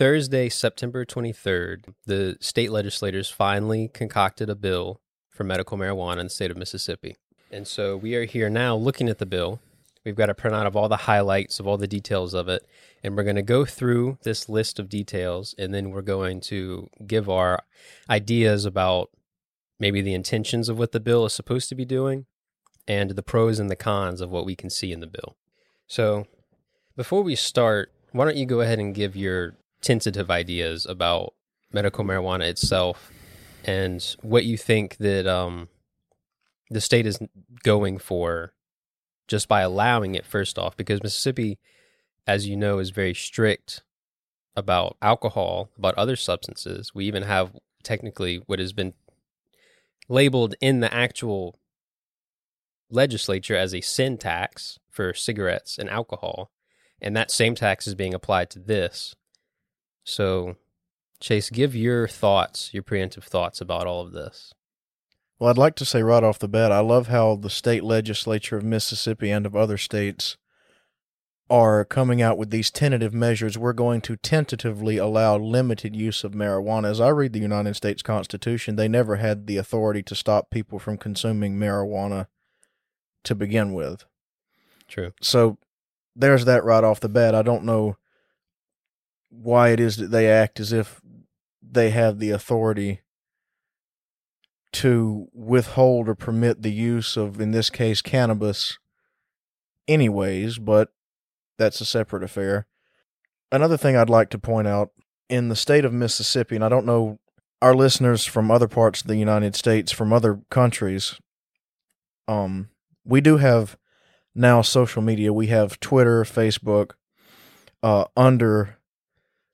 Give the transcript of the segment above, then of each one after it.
Thursday, September 23rd, the state legislators finally concocted a bill for medical marijuana in the state of Mississippi. And so we are here now looking at the bill. We've got a printout of all the highlights of all the details of it. And we're going to go through this list of details and then we're going to give our ideas about maybe the intentions of what the bill is supposed to be doing and the pros and the cons of what we can see in the bill. So before we start, why don't you go ahead and give your tentative ideas about medical marijuana itself and what you think that um, the state is going for just by allowing it first off because Mississippi as you know is very strict about alcohol about other substances. We even have technically what has been labeled in the actual legislature as a sin tax for cigarettes and alcohol. And that same tax is being applied to this so chase give your thoughts your preemptive thoughts about all of this Well, I'd like to say right off the bat, I love how the state legislature of Mississippi and of other states are coming out with these tentative measures. We're going to tentatively allow limited use of marijuana. As I read the United States Constitution, they never had the authority to stop people from consuming marijuana to begin with. true So there's that right off the bat. I don't know why it is that they act as if they have the authority to withhold or permit the use of, in this case, cannabis, anyways, but that's a separate affair. Another thing I'd like to point out in the state of Mississippi, and I don't know our listeners from other parts of the United States, from other countries, um, we do have now social media. We have Twitter, Facebook, uh, under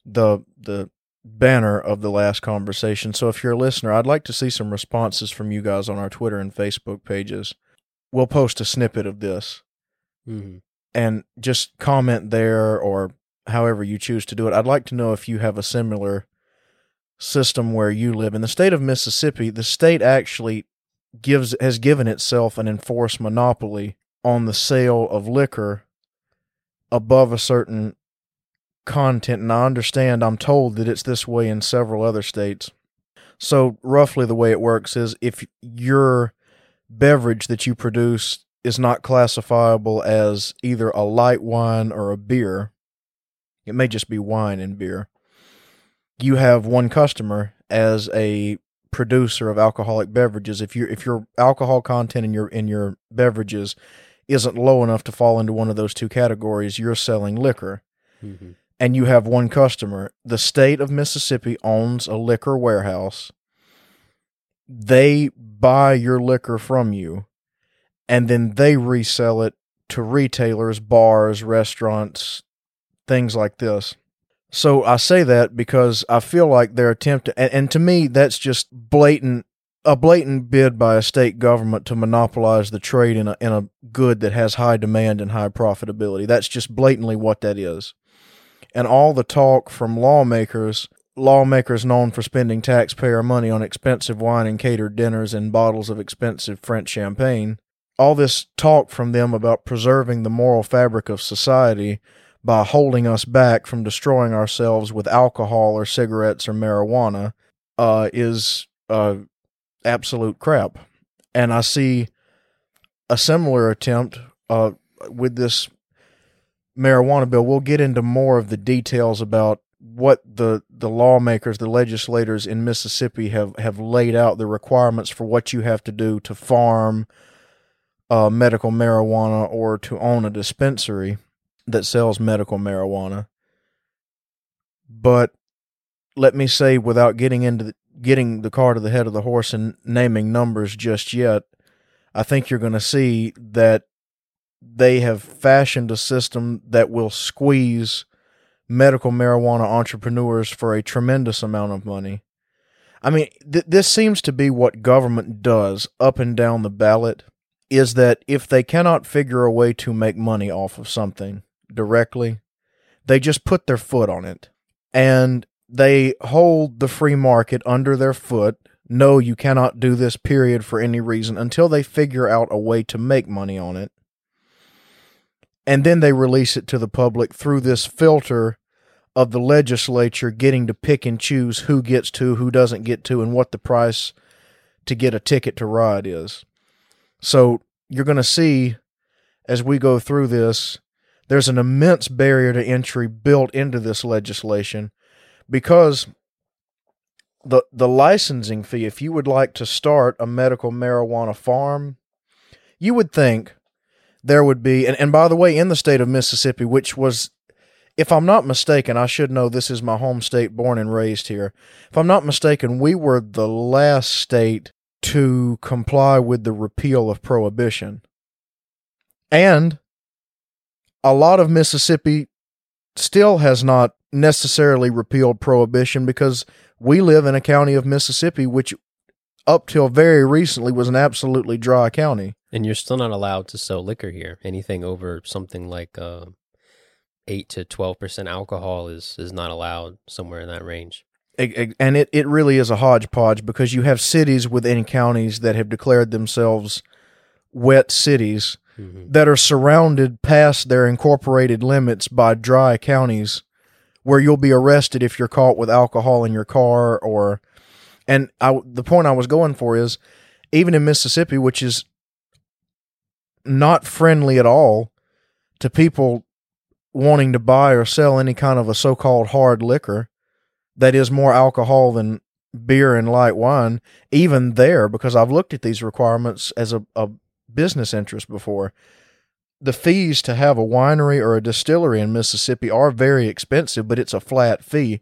the the banner of the last conversation. So if you're a listener, I'd like to see some responses from you guys on our Twitter and Facebook pages. We'll post a snippet of this mm-hmm. and just comment there or however you choose to do it. I'd like to know if you have a similar system where you live. In the state of Mississippi, the state actually gives has given itself an enforced monopoly on the sale of liquor above a certain content and I understand I'm told that it's this way in several other states. So roughly the way it works is if your beverage that you produce is not classifiable as either a light wine or a beer, it may just be wine and beer. You have one customer as a producer of alcoholic beverages. If you if your alcohol content in your in your beverages isn't low enough to fall into one of those two categories, you're selling liquor Mm-hmm. And you have one customer. The state of Mississippi owns a liquor warehouse. They buy your liquor from you and then they resell it to retailers, bars, restaurants, things like this. So I say that because I feel like they're attempting, and, and to me, that's just blatant, a blatant bid by a state government to monopolize the trade in a in a good that has high demand and high profitability. That's just blatantly what that is and all the talk from lawmakers, lawmakers known for spending taxpayer money on expensive wine and catered dinners and bottles of expensive French champagne, all this talk from them about preserving the moral fabric of society by holding us back from destroying ourselves with alcohol or cigarettes or marijuana uh, is uh, absolute crap. And I see a similar attempt uh, with this marijuana bill. We'll get into more of the details about what the the lawmakers, the legislators in Mississippi have have laid out the requirements for what you have to do to farm uh, medical marijuana or to own a dispensary that sells medical marijuana. But let me say, without getting into the, getting the car to the head of the horse and naming numbers just yet, I think you're going to see that they have fashioned a system that will squeeze medical marijuana entrepreneurs for a tremendous amount of money. I mean, th- this seems to be what government does up and down the ballot is that if they cannot figure a way to make money off of something directly, they just put their foot on it and they hold the free market under their foot. No, you cannot do this period for any reason until they figure out a way to make money on it and then they release it to the public through this filter of the legislature getting to pick and choose who gets to, who doesn't get to, and what the price to get a ticket to ride is. So you're going to see as we go through this, there's an immense barrier to entry built into this legislation because the the licensing fee if you would like to start a medical marijuana farm you would think there would be and, and by the way in the state of Mississippi which was if I'm not mistaken I should know this is my home state born and raised here. If I'm not mistaken we were the last state to comply with the repeal of prohibition. And a lot of Mississippi still has not necessarily repealed prohibition because we live in a county of Mississippi which up till very recently was an absolutely dry county. And you're still not allowed to sell liquor here. Anything over something like uh, eight to twelve percent alcohol is is not allowed somewhere in that range. And it, it really is a hodgepodge because you have cities within counties that have declared themselves wet cities mm-hmm. that are surrounded past their incorporated limits by dry counties where you'll be arrested if you're caught with alcohol in your car or and I, the point I was going for is even in Mississippi which is not friendly at all to people wanting to buy or sell any kind of a so-called hard liquor that is more alcohol than beer and light wine even there because I've looked at these requirements as a, a business interest before the fees to have a winery or a distillery in Mississippi are very expensive, but it's a flat fee.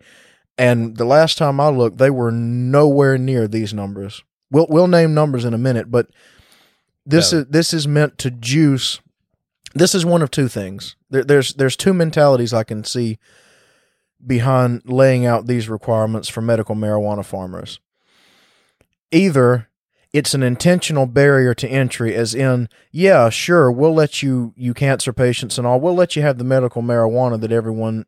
And the last time I looked, they were nowhere near these numbers. We'll we'll name numbers in a minute, but this is this is meant to juice. This is one of two things. There, there's there's two mentalities I can see behind laying out these requirements for medical marijuana farmers. Either it's an intentional barrier to entry as in yeah sure we'll let you you cancer patients and all we'll let you have the medical marijuana that everyone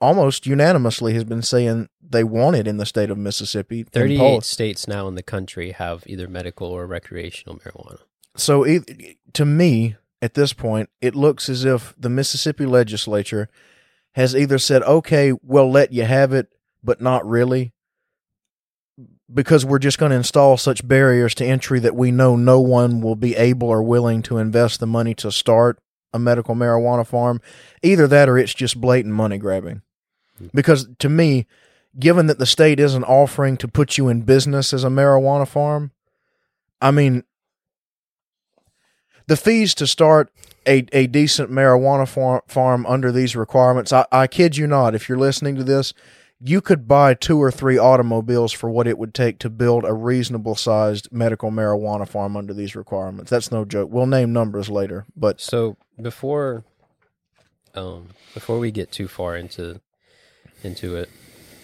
almost unanimously has been saying they wanted in the state of mississippi 38 states now in the country have either medical or recreational marijuana so to me at this point it looks as if the mississippi legislature has either said okay we'll let you have it but not really because we're just going to install such barriers to entry that we know no one will be able or willing to invest the money to start a medical marijuana farm. Either that or it's just blatant money grabbing. Because to me, given that the state isn't offering to put you in business as a marijuana farm, I mean, the fees to start a, a decent marijuana farm, farm under these requirements, I, I kid you not, if you're listening to this, you could buy two or three automobiles for what it would take to build a reasonable sized medical marijuana farm under these requirements. That's no joke. We'll name numbers later, but so before um before we get too far into into it,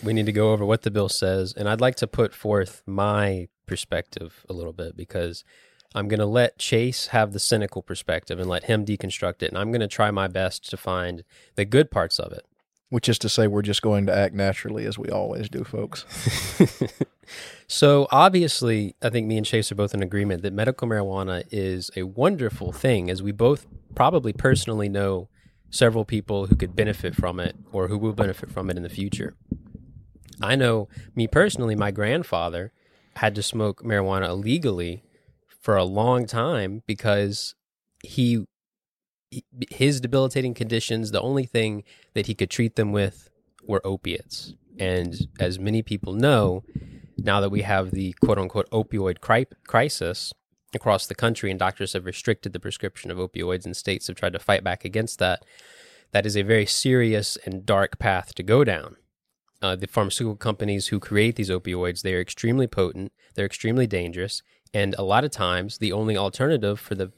we need to go over what the bill says and I'd like to put forth my perspective a little bit because I'm going to let Chase have the cynical perspective and let him deconstruct it and I'm going to try my best to find the good parts of it which is to say we're just going to act naturally as we always do, folks. so obviously, I think me and Chase are both in agreement that medical marijuana is a wonderful thing, as we both probably personally know several people who could benefit from it or who will benefit from it in the future. I know me personally, my grandfather had to smoke marijuana illegally for a long time because he his debilitating conditions, the only thing that he could treat them with were opiates. And as many people know, now that we have the quote unquote opioid cri- crisis across the country and doctors have restricted the prescription of opioids and states have tried to fight back against that, that is a very serious and dark path to go down. Uh, the pharmaceutical companies who create these opioids, they are extremely potent, they're extremely dangerous, and a lot of times the only alternative for the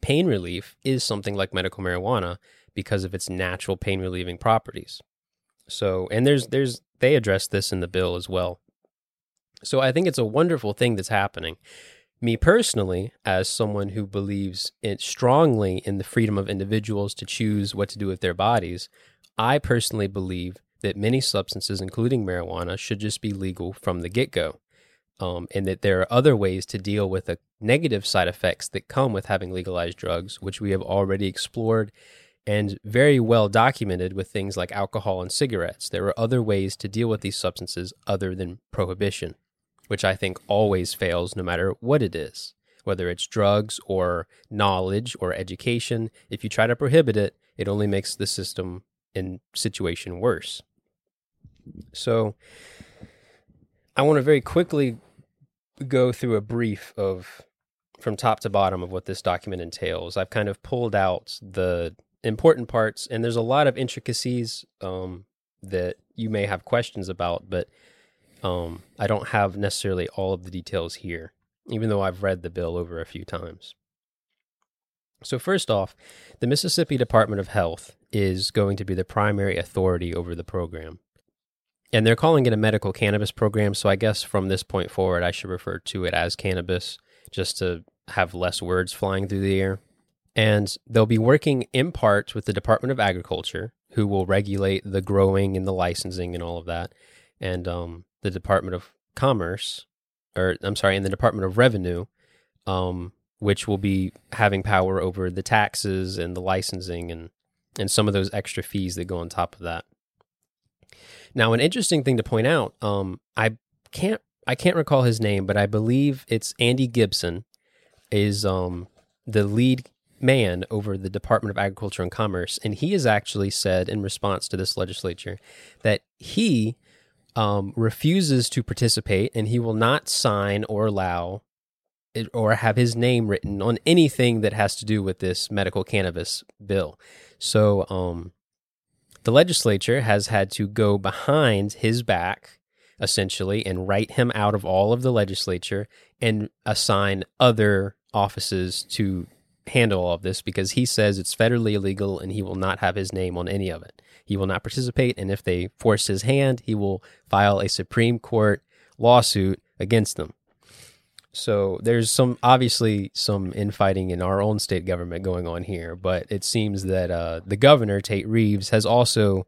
pain relief is something like medical marijuana because of its natural pain relieving properties. So, and there's there's they address this in the bill as well. So I think it's a wonderful thing that's happening. Me personally, as someone who believes it strongly in the freedom of individuals to choose what to do with their bodies, I personally believe that many substances, including marijuana, should just be legal from the get go um, and that there are other ways to deal with the negative side effects that come with having legalized drugs, which we have already explored and very well documented with things like alcohol and cigarettes. There are other ways to deal with these substances other than prohibition, which I think always fails no matter what it is, whether it's drugs or knowledge or education. If you try to prohibit it, it only makes the system and situation worse. So, I want to very quickly go through a brief of from top to bottom of what this document entails. I've kind of pulled out the important parts, and there's a lot of intricacies um, that you may have questions about, but um, I don't have necessarily all of the details here, even though I've read the bill over a few times. So, first off, the Mississippi Department of Health is going to be the primary authority over the program. And they're calling it a medical cannabis program. So, I guess from this point forward, I should refer to it as cannabis just to have less words flying through the air. And they'll be working in part with the Department of Agriculture, who will regulate the growing and the licensing and all of that, and um, the Department of Commerce, or I'm sorry, in the Department of Revenue, um, which will be having power over the taxes and the licensing and and some of those extra fees that go on top of that. Now, an interesting thing to point out, um, I can't I can't recall his name, but I believe it's Andy Gipson, is um, the lead man over the Department of Agriculture and Commerce, and he has actually said in response to this legislature that he um, refuses to participate and he will not sign or allow it, or have his name written on anything that has to do with this medical cannabis bill. So um, the legislature has had to go behind his back essentially and write him out of all of the legislature and assign other offices to handle all of this because he says it's federally illegal and he will not have his name on any of it. He will not participate, and if they force his hand, he will file a Supreme Court lawsuit against them. So there's some obviously some infighting in our own state government going on here, but it seems that uh, the governor Tate Reeves has also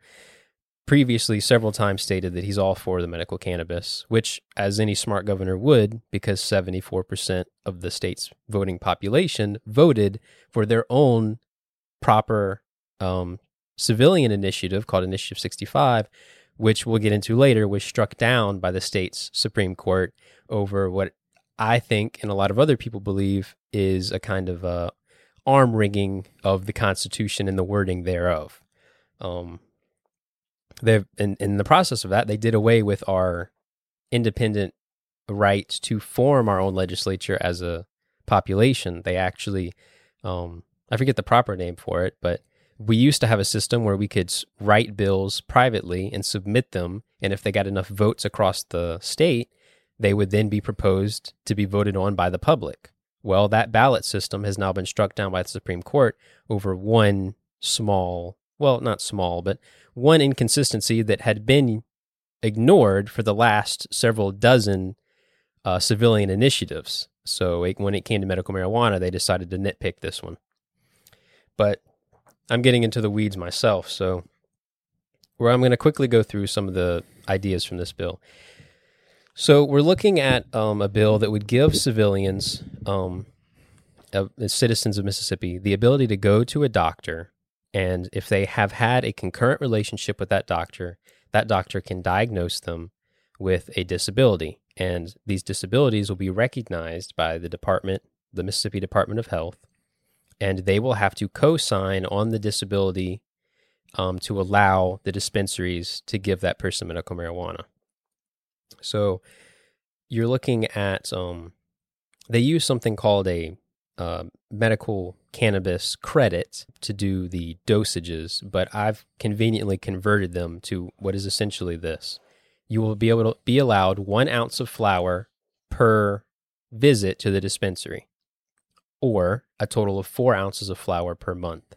previously several times stated that he's all for the medical cannabis, which, as any smart governor would, because 74% of the state's voting population voted for their own proper um, civilian initiative called Initiative 65, which we'll get into later, was struck down by the state's Supreme Court over what I think and a lot of other people believe is a kind of uh, arm wringing of the Constitution and the wording thereof. Um, they in in the process of that they did away with our independent right to form our own legislature as a population. They actually, um, I forget the proper name for it, but we used to have a system where we could write bills privately and submit them, and if they got enough votes across the state, they would then be proposed to be voted on by the public. Well, that ballot system has now been struck down by the Supreme Court over one small, well, not small, but one inconsistency that had been ignored for the last several dozen uh, civilian initiatives. So it, when it came to medical marijuana, they decided to nitpick this one. But I'm getting into the weeds myself, so where I'm going to quickly go through some of the ideas from this bill. So we're looking at um, a bill that would give civilians, um, uh, citizens of Mississippi, the ability to go to a doctor and if they have had a concurrent relationship with that doctor, that doctor can diagnose them with a disability. And these disabilities will be recognized by the department, the Mississippi Department of Health, and they will have to co sign on the disability um, to allow the dispensaries to give that person medical marijuana. So you're looking at, um, they use something called a uh, medical cannabis credit to do the dosages, but I've conveniently converted them to what is essentially this. You will be able to be allowed one ounce of flower per visit to the dispensary, or a total of four ounces of flower per month.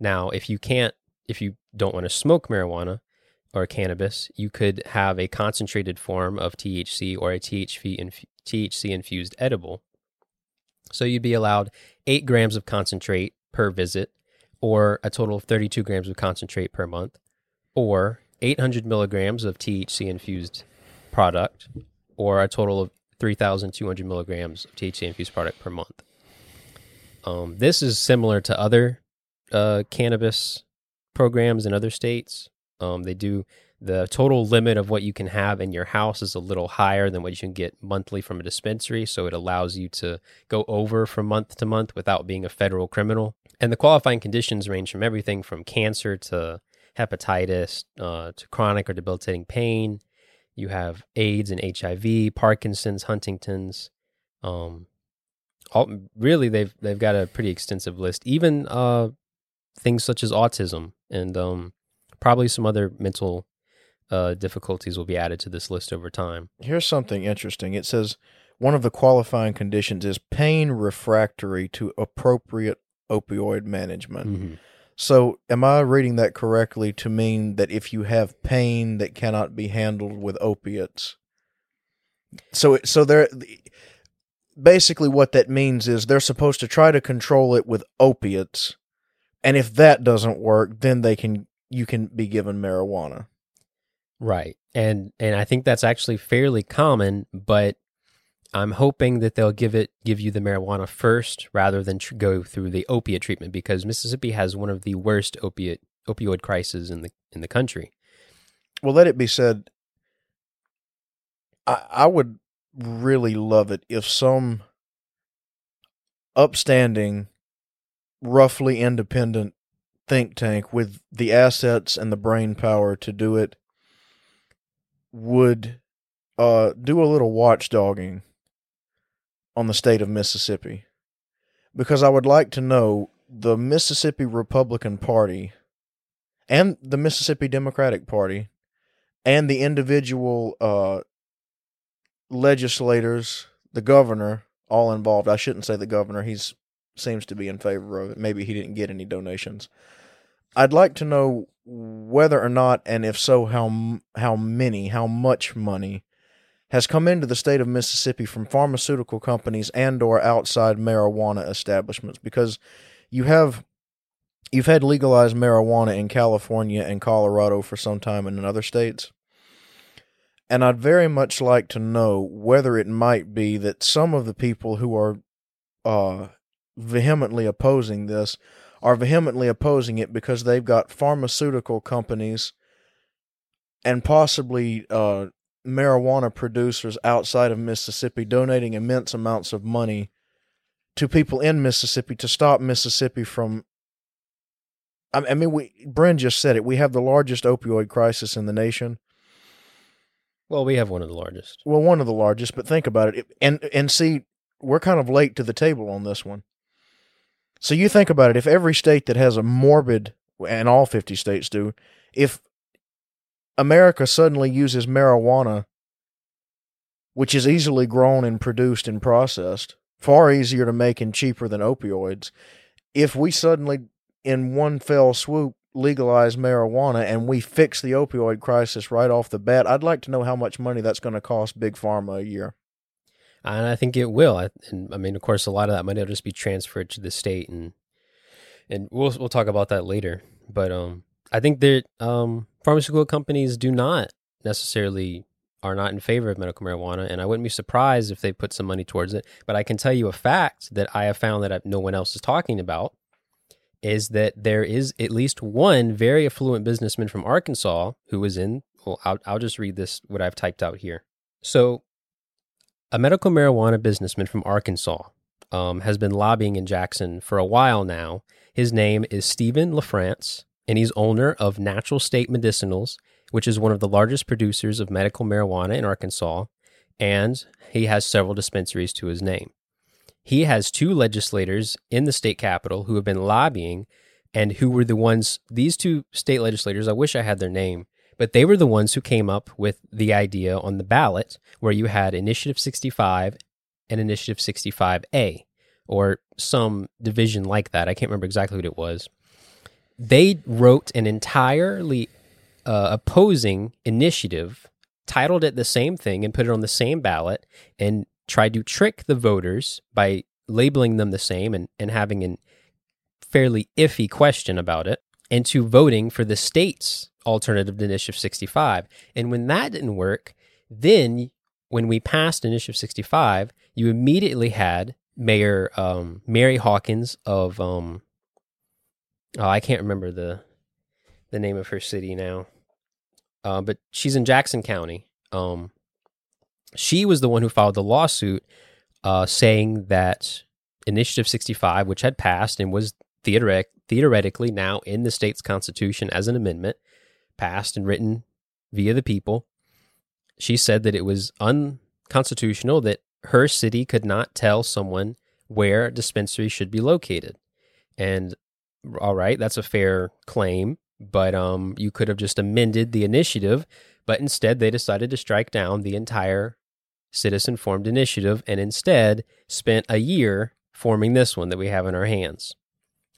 Now, if you can't, if you don't want to smoke marijuana or cannabis, you could have a concentrated form of THC or a THC infused edible so you'd be allowed eight grams of concentrate per visit, or a total of 32 grams of concentrate per month, or 800 milligrams of THC infused product, or a total of 3,200 milligrams of THC infused product per month. Um, this is similar to other uh, cannabis programs in other states. Um, they do the total limit of what you can have in your house is a little higher than what you can get monthly from a dispensary. So it allows you to go over from month to month without being a federal criminal. And the qualifying conditions range from everything from cancer to hepatitis uh, to chronic or debilitating pain. You have AIDS and HIV, Parkinson's, Huntington's. Um, all, really, they've they've got a pretty extensive list. Even uh, things such as autism and um, probably some other mental uh, difficulties will be added to this list over time. Here's something interesting. It says one of the qualifying conditions is pain refractory to appropriate opioid management. Mm-hmm. So, am I reading that correctly to mean that if you have pain that cannot be handled with opiates, so so there, basically what that means is they're supposed to try to control it with opiates, and if that doesn't work, then they can you can be given marijuana. Right. And and I think that's actually fairly common, but I'm hoping that they'll give it give you the marijuana first rather than tr- go through the opiate treatment because Mississippi has one of the worst opiate opioid crises in the in the country. Well, let it be said, I, I would really love it if some upstanding, roughly independent think tank with the assets and the brain power to do it would uh, do a little watchdogging on the state of Mississippi. Because I would like to know the Mississippi Republican Party and the Mississippi Democratic Party and the individual uh, legislators, the governor, all involved. I shouldn't say the governor; he's seems to be in favor of it. Maybe he didn't get any donations. I'd like to know whether or not, and if so, how how many, how much money has come into the state of Mississippi from pharmaceutical companies and or outside marijuana establishments because you have you've had legalized marijuana in California and Colorado for some time and in other states. And I'd very much like to know whether it might be that some of the people who are uh, vehemently opposing this are vehemently opposing it because they've got pharmaceutical companies and possibly uh, marijuana producers outside of Mississippi donating immense amounts of money to people in Mississippi to stop Mississippi from. I mean, we Bren just said it. We have the largest opioid crisis in the nation. Well, we have one of the largest. Well, one of the largest, but think about it. And and see, we're kind of late to the table on this one. So you think about it, if every state that has a morbid, and all 50 states do, if America suddenly uses marijuana, which is easily grown and produced and processed, far easier to make and cheaper than opioids, if we suddenly, in one fell swoop, legalize marijuana and we fix the opioid crisis right off the bat, I'd like to know how much money that's going to cost Big Pharma a year and I think it will. I, and I mean, of course, a lot of that money will just be transferred to the state, and and we'll we'll talk about that later. But um, I think that um, pharmaceutical companies do not necessarily are not in favor of medical marijuana, and I wouldn't be surprised if they put some money towards it. But I can tell you a fact that I have found that no one else is talking about is that there is at least one very affluent businessman from Arkansas who was in. Well, I'll, I'll just read this what I've typed out here. So a medical marijuana businessman from Arkansas um, has been lobbying in Jackson for a while now. His name is Stephen LaFrance, and he's owner of Natural State Medicinals, which is one of the largest producers of medical marijuana in Arkansas, and he has several dispensaries to his name. He has two legislators in the state capitol who have been lobbying and who were the ones, these two state legislators, I wish I had their name, but they were the ones who came up with the idea on the ballot where you had Initiative 65 and Initiative 65A, or some division like that. I can't remember exactly what it was. They wrote an entirely uh, opposing initiative, titled it the same thing, and put it on the same ballot, and tried to trick the voters by labeling them the same and, and having a fairly iffy question about it into voting for the state's alternative to Initiative 65. And when that didn't work, then when we passed Initiative 65, you immediately had Mayor um, Mary Hawkins of um, oh, I can't remember the the name of her city now. Uh, but she's in Jackson County. Um, she was the one who filed the lawsuit, uh, saying that Initiative 65, which had passed and was theoretic, theoretically now in the state's constitution as an amendment, passed and written via the people. She said that it was unconstitutional that her city could not tell someone where a dispensary should be located. And all right, that's a fair claim, but um, you could have just amended the initiative, but instead they decided to strike down the entire citizen formed initiative and instead spent a year forming this one that we have in our hands.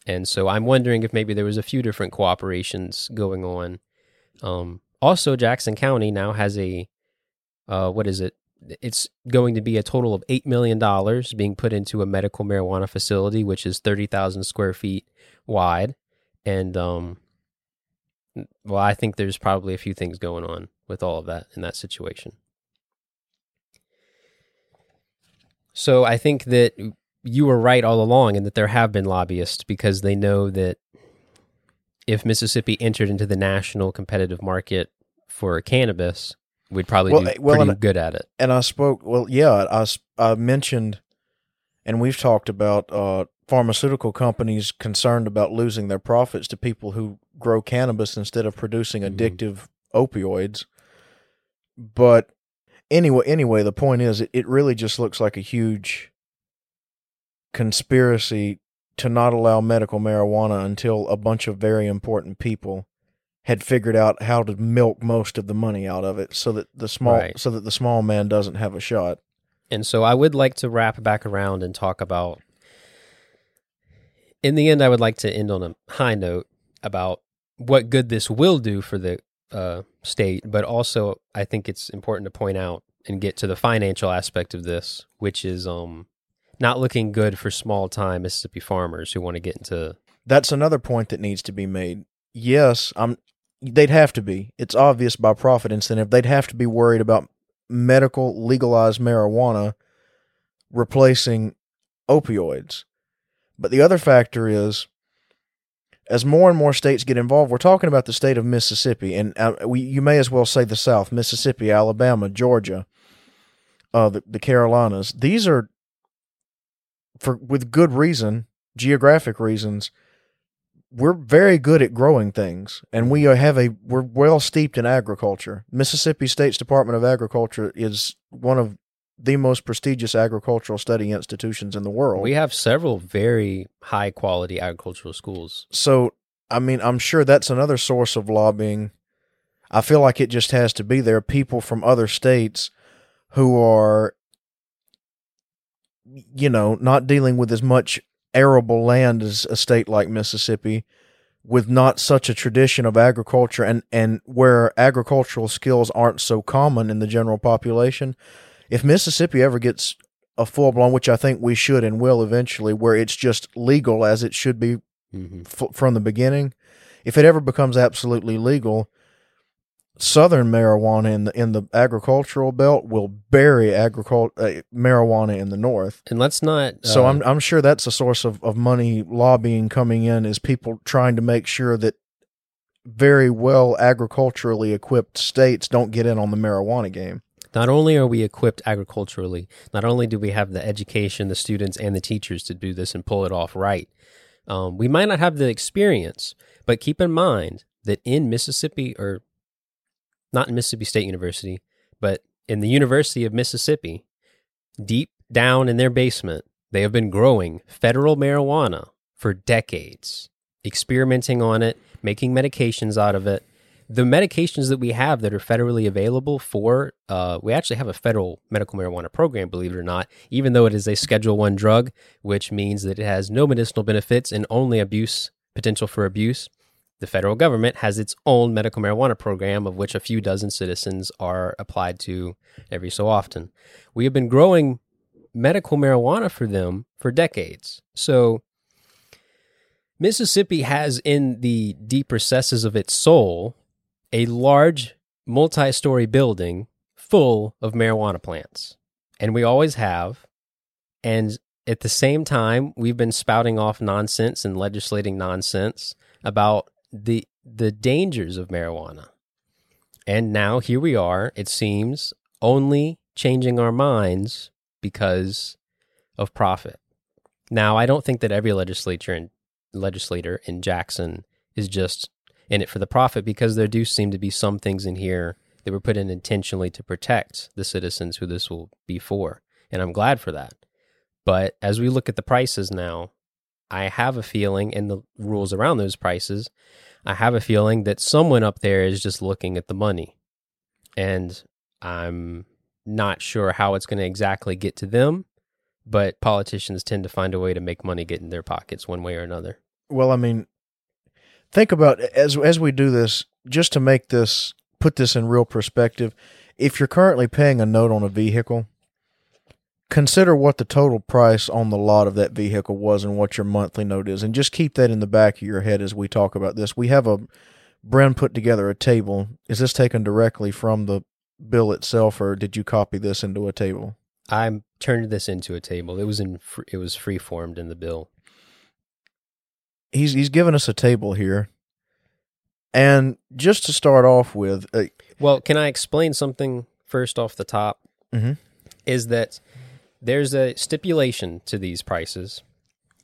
And so I'm wondering if maybe there was a few different cooperations going on. Um, also, Jackson County now has a uh, what is it? It's going to be a total of eight million dollars being put into a medical marijuana facility, which is thirty thousand square feet wide, and um, well, I think there's probably a few things going on with all of that in that situation. So I think that you were right all along and that there have been lobbyists because they know that if Mississippi entered into the national competitive market for cannabis, we'd probably Well, do eh, well, pretty and- good at it. and I spoke. Well, yeah, I I mentioned, and we've talked about uh, pharmaceutical companies concerned about losing their profits to people who grow cannabis instead of producing Mhm. addictive opioids. But anyway, anyway, the point is, it, it really just looks like a huge conspiracy to not allow medical marijuana until a bunch of very important people had figured out how to milk most of the money out of it so that the small Right. so that the small man doesn't have a shot. And so I would like to wrap back around and talk about. In the end, I would like to end on a high note about what good this will do for the uh, state, but also I think it's important to point out and get to the financial aspect of this, which is um, not looking good for small time Mississippi farmers who want to get into. That's another point that needs to be made. Yes, I'm they'd have to be. It's obvious by profit incentive. They'd have to be worried about medical legalized marijuana replacing opioids. But the other factor is as more and more states get involved, we're talking about the state of Mississippi, and uh, we you may as well say the South: Mississippi, Alabama, Georgia, uh, the, the Carolinas. These are, for with good reason, geographic reasons, we're very good at growing things, and we have a we're well steeped in agriculture. Mississippi State's Department of Agriculture is one of the most prestigious agricultural study institutions in the world. We have several very high quality agricultural schools. So, I mean, I'm sure that's another source of lobbying. I feel like it just has to be there. People from other states who are, you know, not dealing with as much arable land as a state like Mississippi, with not such a tradition of agriculture and, and where agricultural skills aren't so common in the general population. If Mississippi ever gets a full blown, which I think we should and will eventually, where it's just legal as it should be Mm-hmm. f- from the beginning. If it ever becomes absolutely legal, southern marijuana in the in the agricultural belt will bury agricul- uh, marijuana in the north. And let's not. So uh, I'm I'm sure that's a source of, of money lobbying coming in is people trying to make sure that very well agriculturally equipped states don't get in on the marijuana game. Not only are we equipped agriculturally, not only do we have the education, the students, and the teachers to do this and pull it off right, um, we might not have the experience, but keep in mind that in Mississippi, or not in Mississippi State University, but in the University of Mississippi, deep down in their basement, they have been growing federal marijuana for decades, experimenting on it, making medications out of it the medications that we have that are federally available for uh, we actually have a federal medical marijuana program believe it or not even though it is a schedule one drug which means that it has no medicinal benefits and only abuse potential for abuse. The federal government has its own medical marijuana program of which a few dozen citizens are applied to every so often. We have been growing medical marijuana for them for decades. So Mississippi has in the deep recesses of its soul a large multi story building full of marijuana plants. And we always have. And at the same time, we've been spouting off nonsense and legislating nonsense about the the dangers of marijuana. And now here we are, it seems, only changing our minds because of profit. Now, I don't think that every legislature and legislator in Jackson is just in it for the profit because there do seem to be some things in here that were put in intentionally to protect the citizens who this will be for. And I'm glad for that. But as we look at the prices now, I have a feeling, and the rules around those prices, I have a feeling that someone up there is just looking at the money. And I'm not sure how it's going to exactly get to them, but politicians tend to find a way to make money get in their pockets one way or another. Well, I mean, think about as as we do this, just to make this put this in real perspective. If you're currently paying a note on a vehicle, consider what the total price on the lot of that vehicle was and what your monthly note is, and just keep that in the back of your head as we talk about this. We have a Bren put together a table. Is this taken directly from the bill itself, or did you copy this into a table? I turned this into a table. It was in it was free formed in the bill. He's he's given us a table here, and just to start off with, uh, Well, can I explain something first off the top? Mhm. Is that there's a stipulation to these prices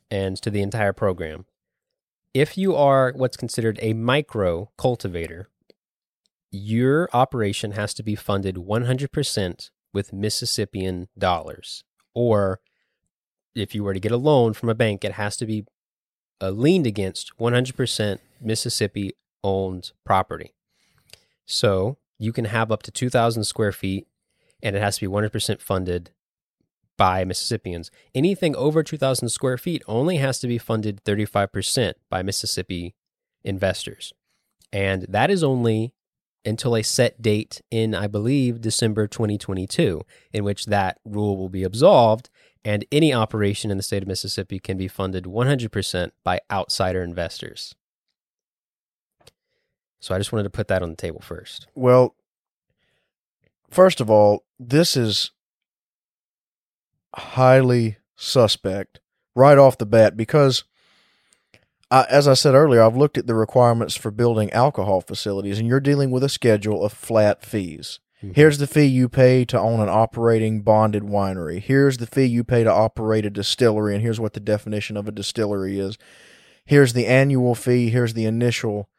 and to the entire program. If you are what's considered a micro cultivator, your operation has to be funded 100% with Mississippian dollars. Or if you were to get a loan from a bank, it has to be uh, leaned against 100% Mississippi owned property. So you can have up to 2,000 square feet and it has to be 100% funded by Mississippians. Anything over 2,000 square feet only has to be funded 35% by Mississippi investors. And that is only until a set date in, I believe, December 2022, in which that rule will be absolved and any operation in the state of Mississippi can be funded 100% by outsider investors. So I just wanted to put that on the table first. well, first of all, this is highly suspect right off the bat because, I, as I said earlier, I've looked at the requirements for building alcohol facilities, and you're dealing with a schedule of flat fees. Mm-hmm. Here's the fee you pay to own an operating bonded winery. Here's the fee you pay to operate a distillery, and here's what the definition of a distillery is. Here's the annual fee. Here's the initial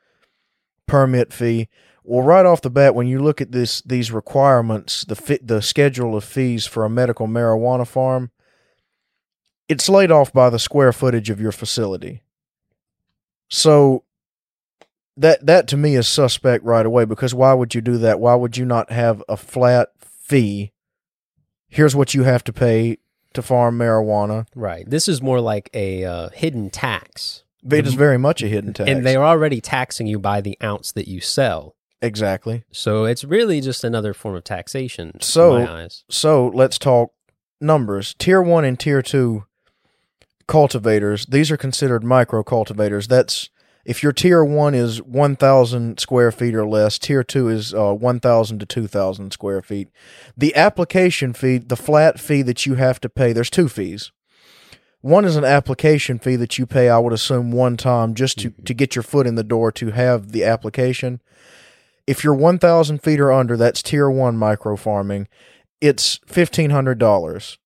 permit fee. Well, right off the bat, when you look at this, these requirements, the fi- the schedule of fees for a medical marijuana farm, it's laid off by the square footage of your facility. So that that to me is suspect right away because why would you do that? Why would you not have a flat fee? Here's what you have to pay to farm marijuana. Right. This is more like a uh, hidden tax. It is very much a hidden tax. And they're already taxing you by the ounce that you sell. exactly. So it's really just another form of taxation So- in my eyes. So let's talk numbers. Tier one and tier two cultivators, these are considered micro cultivators. That's if your tier one is 1,000 square feet or less, tier two is uh, 1,000 to 2,000 square feet. The application fee, the flat fee that you have to pay, there's two fees. One is an application fee that you pay, I would assume, one time just to, to get your foot in the door to have the application. If you're 1,000 feet or under, that's tier one micro farming. It's $1,500.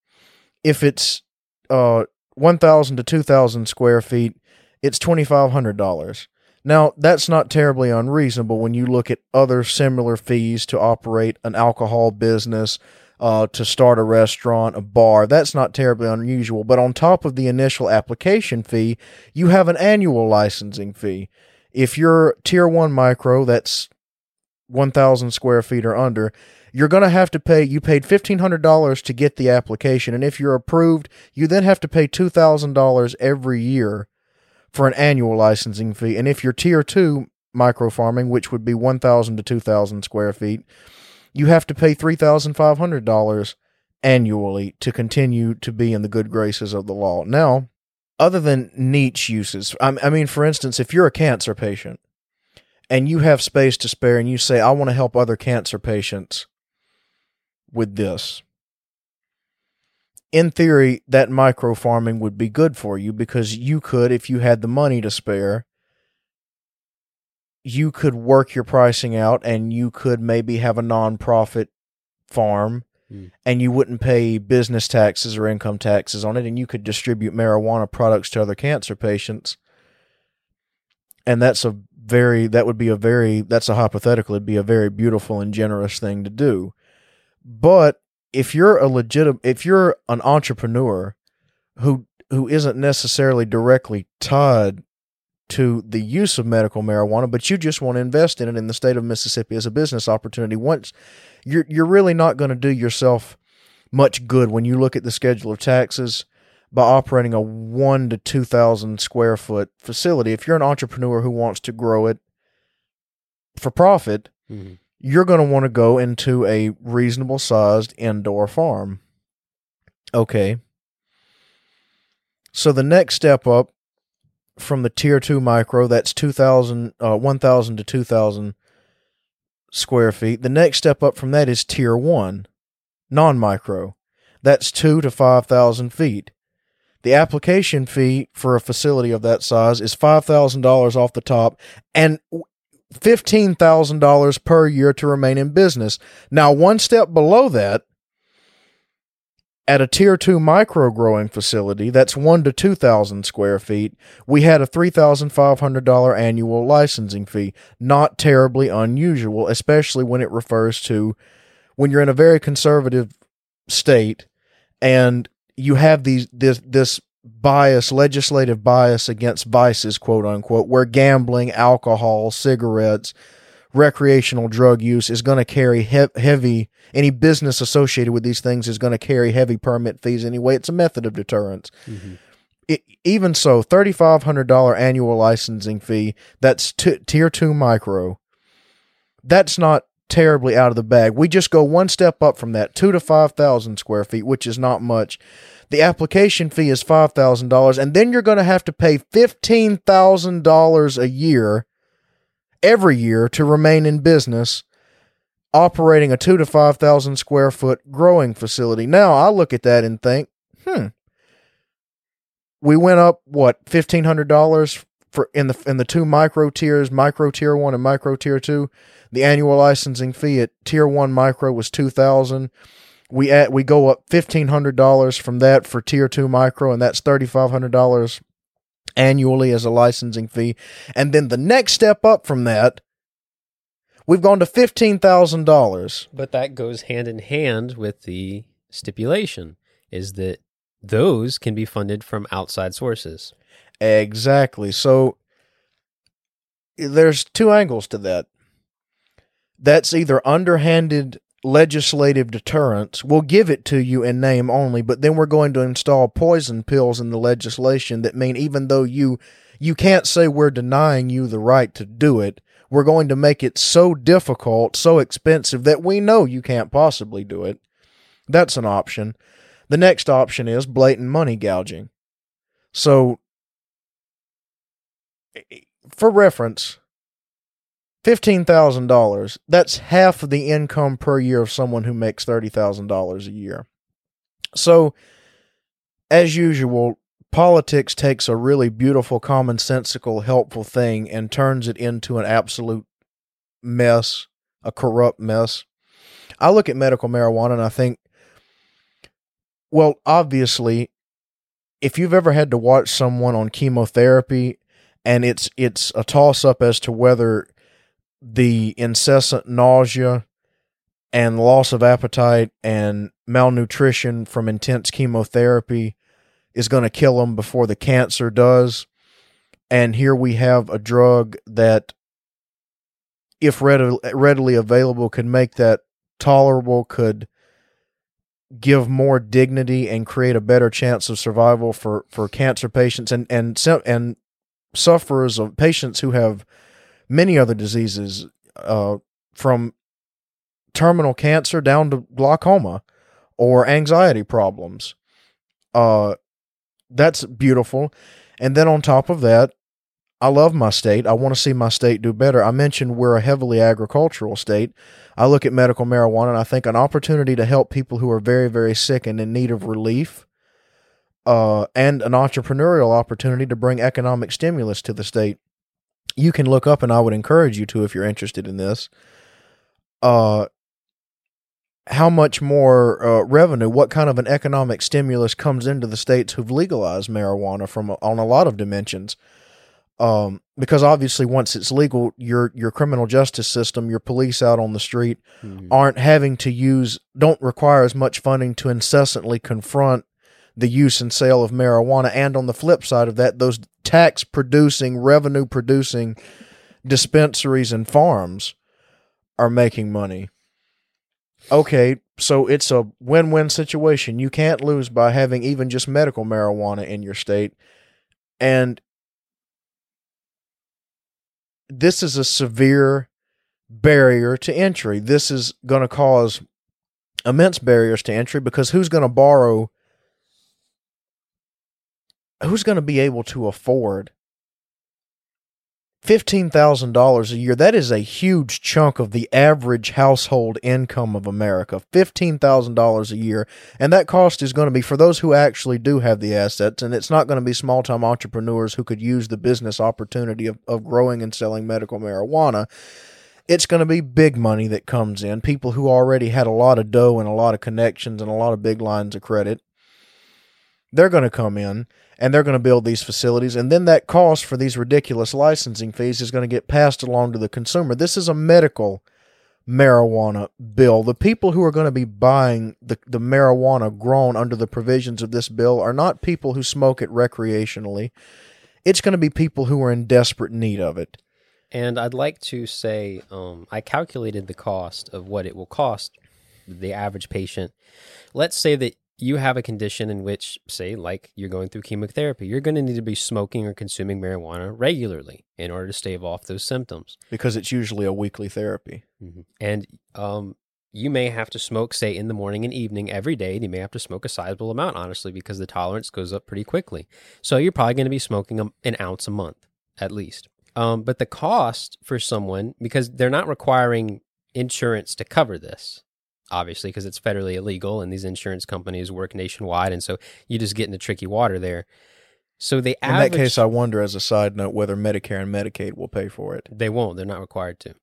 If it's uh, 1,000 to 2,000 square feet, it's $2,500. Now, that's not terribly unreasonable when you look at other similar fees to operate an alcohol business, uh, to start a restaurant, a bar. That's not terribly unusual. But on top of the initial application fee, you have an annual licensing fee. If you're tier one micro, that's 1,000 square feet or under, you're going to have to pay, you paid $1,500 to get the application. And if you're approved, you then have to pay $2,000 every year for an annual licensing fee. And if you're tier two micro farming, which would be 1,000 to 2,000 square feet, you have to pay $3,500 annually to continue to be in the good graces of the law. Now, other than niche uses, I mean, for instance, if you're a cancer patient and you have space to spare and you say, I want to help other cancer patients with this, in theory, that micro farming would be good for you because you could, if you had the money to spare, you could work your pricing out and you could maybe have a nonprofit farm Hmm. and you wouldn't pay business taxes or income taxes on it and you could distribute marijuana products to other cancer patients. And that's a very that would be a very that's a hypothetical it'd be a very beautiful and generous thing to do. But if you're a legitimate if you're an entrepreneur who who isn't necessarily directly tied to the use of medical marijuana, but you just want to invest in it in the state of Mississippi as a business opportunity. Once you're you're really not going to do yourself much good when you look at the schedule of taxes by operating a one to two thousand square foot facility. If you're an entrepreneur who wants to grow it for profit, Mhm. You're going to want to go into a reasonable sized indoor farm. Okay. So the next step up from the tier 2 micro that's 2000 uh 1000 to 2000 square feet. The next step up from that is tier 1 non-micro. That's 2 to 5000 feet. The application fee for a facility of that size is $5,000 off the top and $15,000 per year to remain in business. Now, one step below that, at a tier two micro growing facility, that's one to 2,000 square feet, we had a $3,500 annual licensing fee. Not terribly unusual, especially when it refers to when you're in a very conservative state and you have these this this bias legislative bias against vices quote unquote where gambling alcohol cigarettes recreational drug use is going to carry he- heavy any business associated with these things is going to carry heavy permit fees anyway. It's a method of deterrence. Mhm. it, even so $3500 annual licensing fee that's t- tier 2 micro that's not terribly out of the bag. We just go one step up from that 2 to 5000 square feet which is not much the application fee is $5000 and then you're going to have to pay $15000 a year every year to remain in business operating a 2 to 5000 square foot growing facility now i look at that and think hmm we went up what fifteen hundred dollars for in the in the two micro tiers, micro tier one and micro tier two. The annual licensing fee at tier one micro was two thousand. We at we go up fifteen hundred dollars from that for tier two micro, and that's thirty five hundred dollars annually as a licensing fee. And then the next step up from that, we've gone to fifteen thousand dollars. But that goes hand in hand with the stipulation is that those can be funded from outside sources. Exactly. So there's two angles to that. That's either underhanded legislative deterrence. We'll give it to you in name only, but then we're going to install poison pills in the legislation that mean even though you you can't say we're denying you the right to do it, we're going to make it so difficult, so expensive that we know you can't possibly do it. That's an option. The next option is blatant money gouging. So for reference, fifteen thousand dollars. That's half of the income per year of someone who makes thirty thousand dollars a year. So, as usual, politics takes a really beautiful, commonsensical, helpful thing and turns it into an absolute mess, a corrupt mess. I look at medical marijuana and I think, well, obviously, if you've ever had to watch someone on chemotherapy and it's it's a toss up as to whether the incessant nausea and loss of appetite and malnutrition from intense chemotherapy is going to kill them before the cancer does. And here we have a drug that if readily, readily available could make that tolerable could give more dignity and create a better chance of survival for for cancer patients and and and sufferers of patients who have many other diseases uh, from terminal cancer down to glaucoma or anxiety problems uh that's beautiful and then on top of that I love my state. I want to see my state do better. I mentioned we're a heavily agricultural state. I look at medical marijuana and I think an opportunity to help people who are very, very sick and in need of relief, uh, and an entrepreneurial opportunity to bring economic stimulus to the state. You can look up, and I would encourage you to if you're interested in this. Uh, how much more uh, revenue, what kind of an economic stimulus comes into the states who've legalized marijuana from on a lot of dimensions? um, because obviously once it's legal, your your criminal justice system, your police out on the street Mhm. aren't having to use, don't require as much funding to incessantly confront the use and sale of marijuana. And on the flip side of that, those tax producing, revenue producing dispensaries and farms are making money. Okay, so it's a win win situation. You can't lose by having even just medical marijuana in your state. And this is a severe barrier to entry. This is going to cause immense barriers to entry because who's going to borrow? Who's going to be able to afford $15,000 a year? That is a huge chunk of the average household income of America. $15,000 a year. And that cost is going to be for those who actually do have the assets. And it's not going to be small time entrepreneurs who could use the business opportunity of, of growing and selling medical marijuana it's going to be big money that comes in. People who already had a lot of dough and a lot of connections and a lot of big lines of credit. They're going to come in and they're going to build these facilities. And then that cost for these ridiculous licensing fees is going to get passed along to the consumer. This is a medical marijuana bill. The people who are going to be buying the, the marijuana grown under the provisions of this bill are not people who smoke it recreationally. It's going to be people who are in desperate need of it. And I'd like to say, um, I calculated the cost of what it will cost the average patient. Let's say that you have a condition in which, say, like you're going through chemotherapy, you're going to need to be smoking or consuming marijuana regularly in order to stave off those symptoms. because it's usually a weekly therapy. And um, you may have to smoke, say, in the morning and evening every day. And you may have to smoke a sizable amount, honestly, because the tolerance goes up pretty quickly. So you're probably going to be smoking a, an ounce a month at least. Um, but the cost for someone, because they're not requiring insurance to cover this, obviously, because it's federally illegal and these insurance companies work nationwide. And so you just get into tricky water there. So the In that case, I wonder, as a side note, whether Medicare and Medicaid will pay for it. They won't. They're not required to.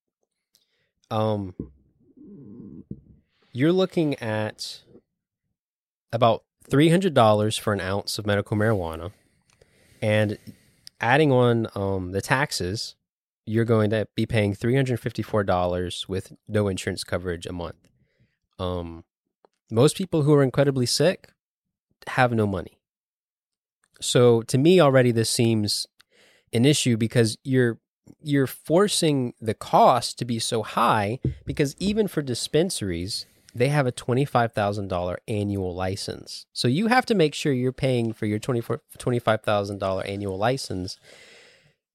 Um, you're looking at about three hundred dollars for an ounce of medical marijuana, and adding on um, the taxes, you're going to be paying three hundred fifty-four dollars with no insurance coverage a month. Um, most people who are incredibly sick have no money. So to me, already this seems an issue because you're you're forcing the cost to be so high because even for dispensaries they have a $25,000 annual license. So you have to make sure you're paying for your $24 $25,000 annual license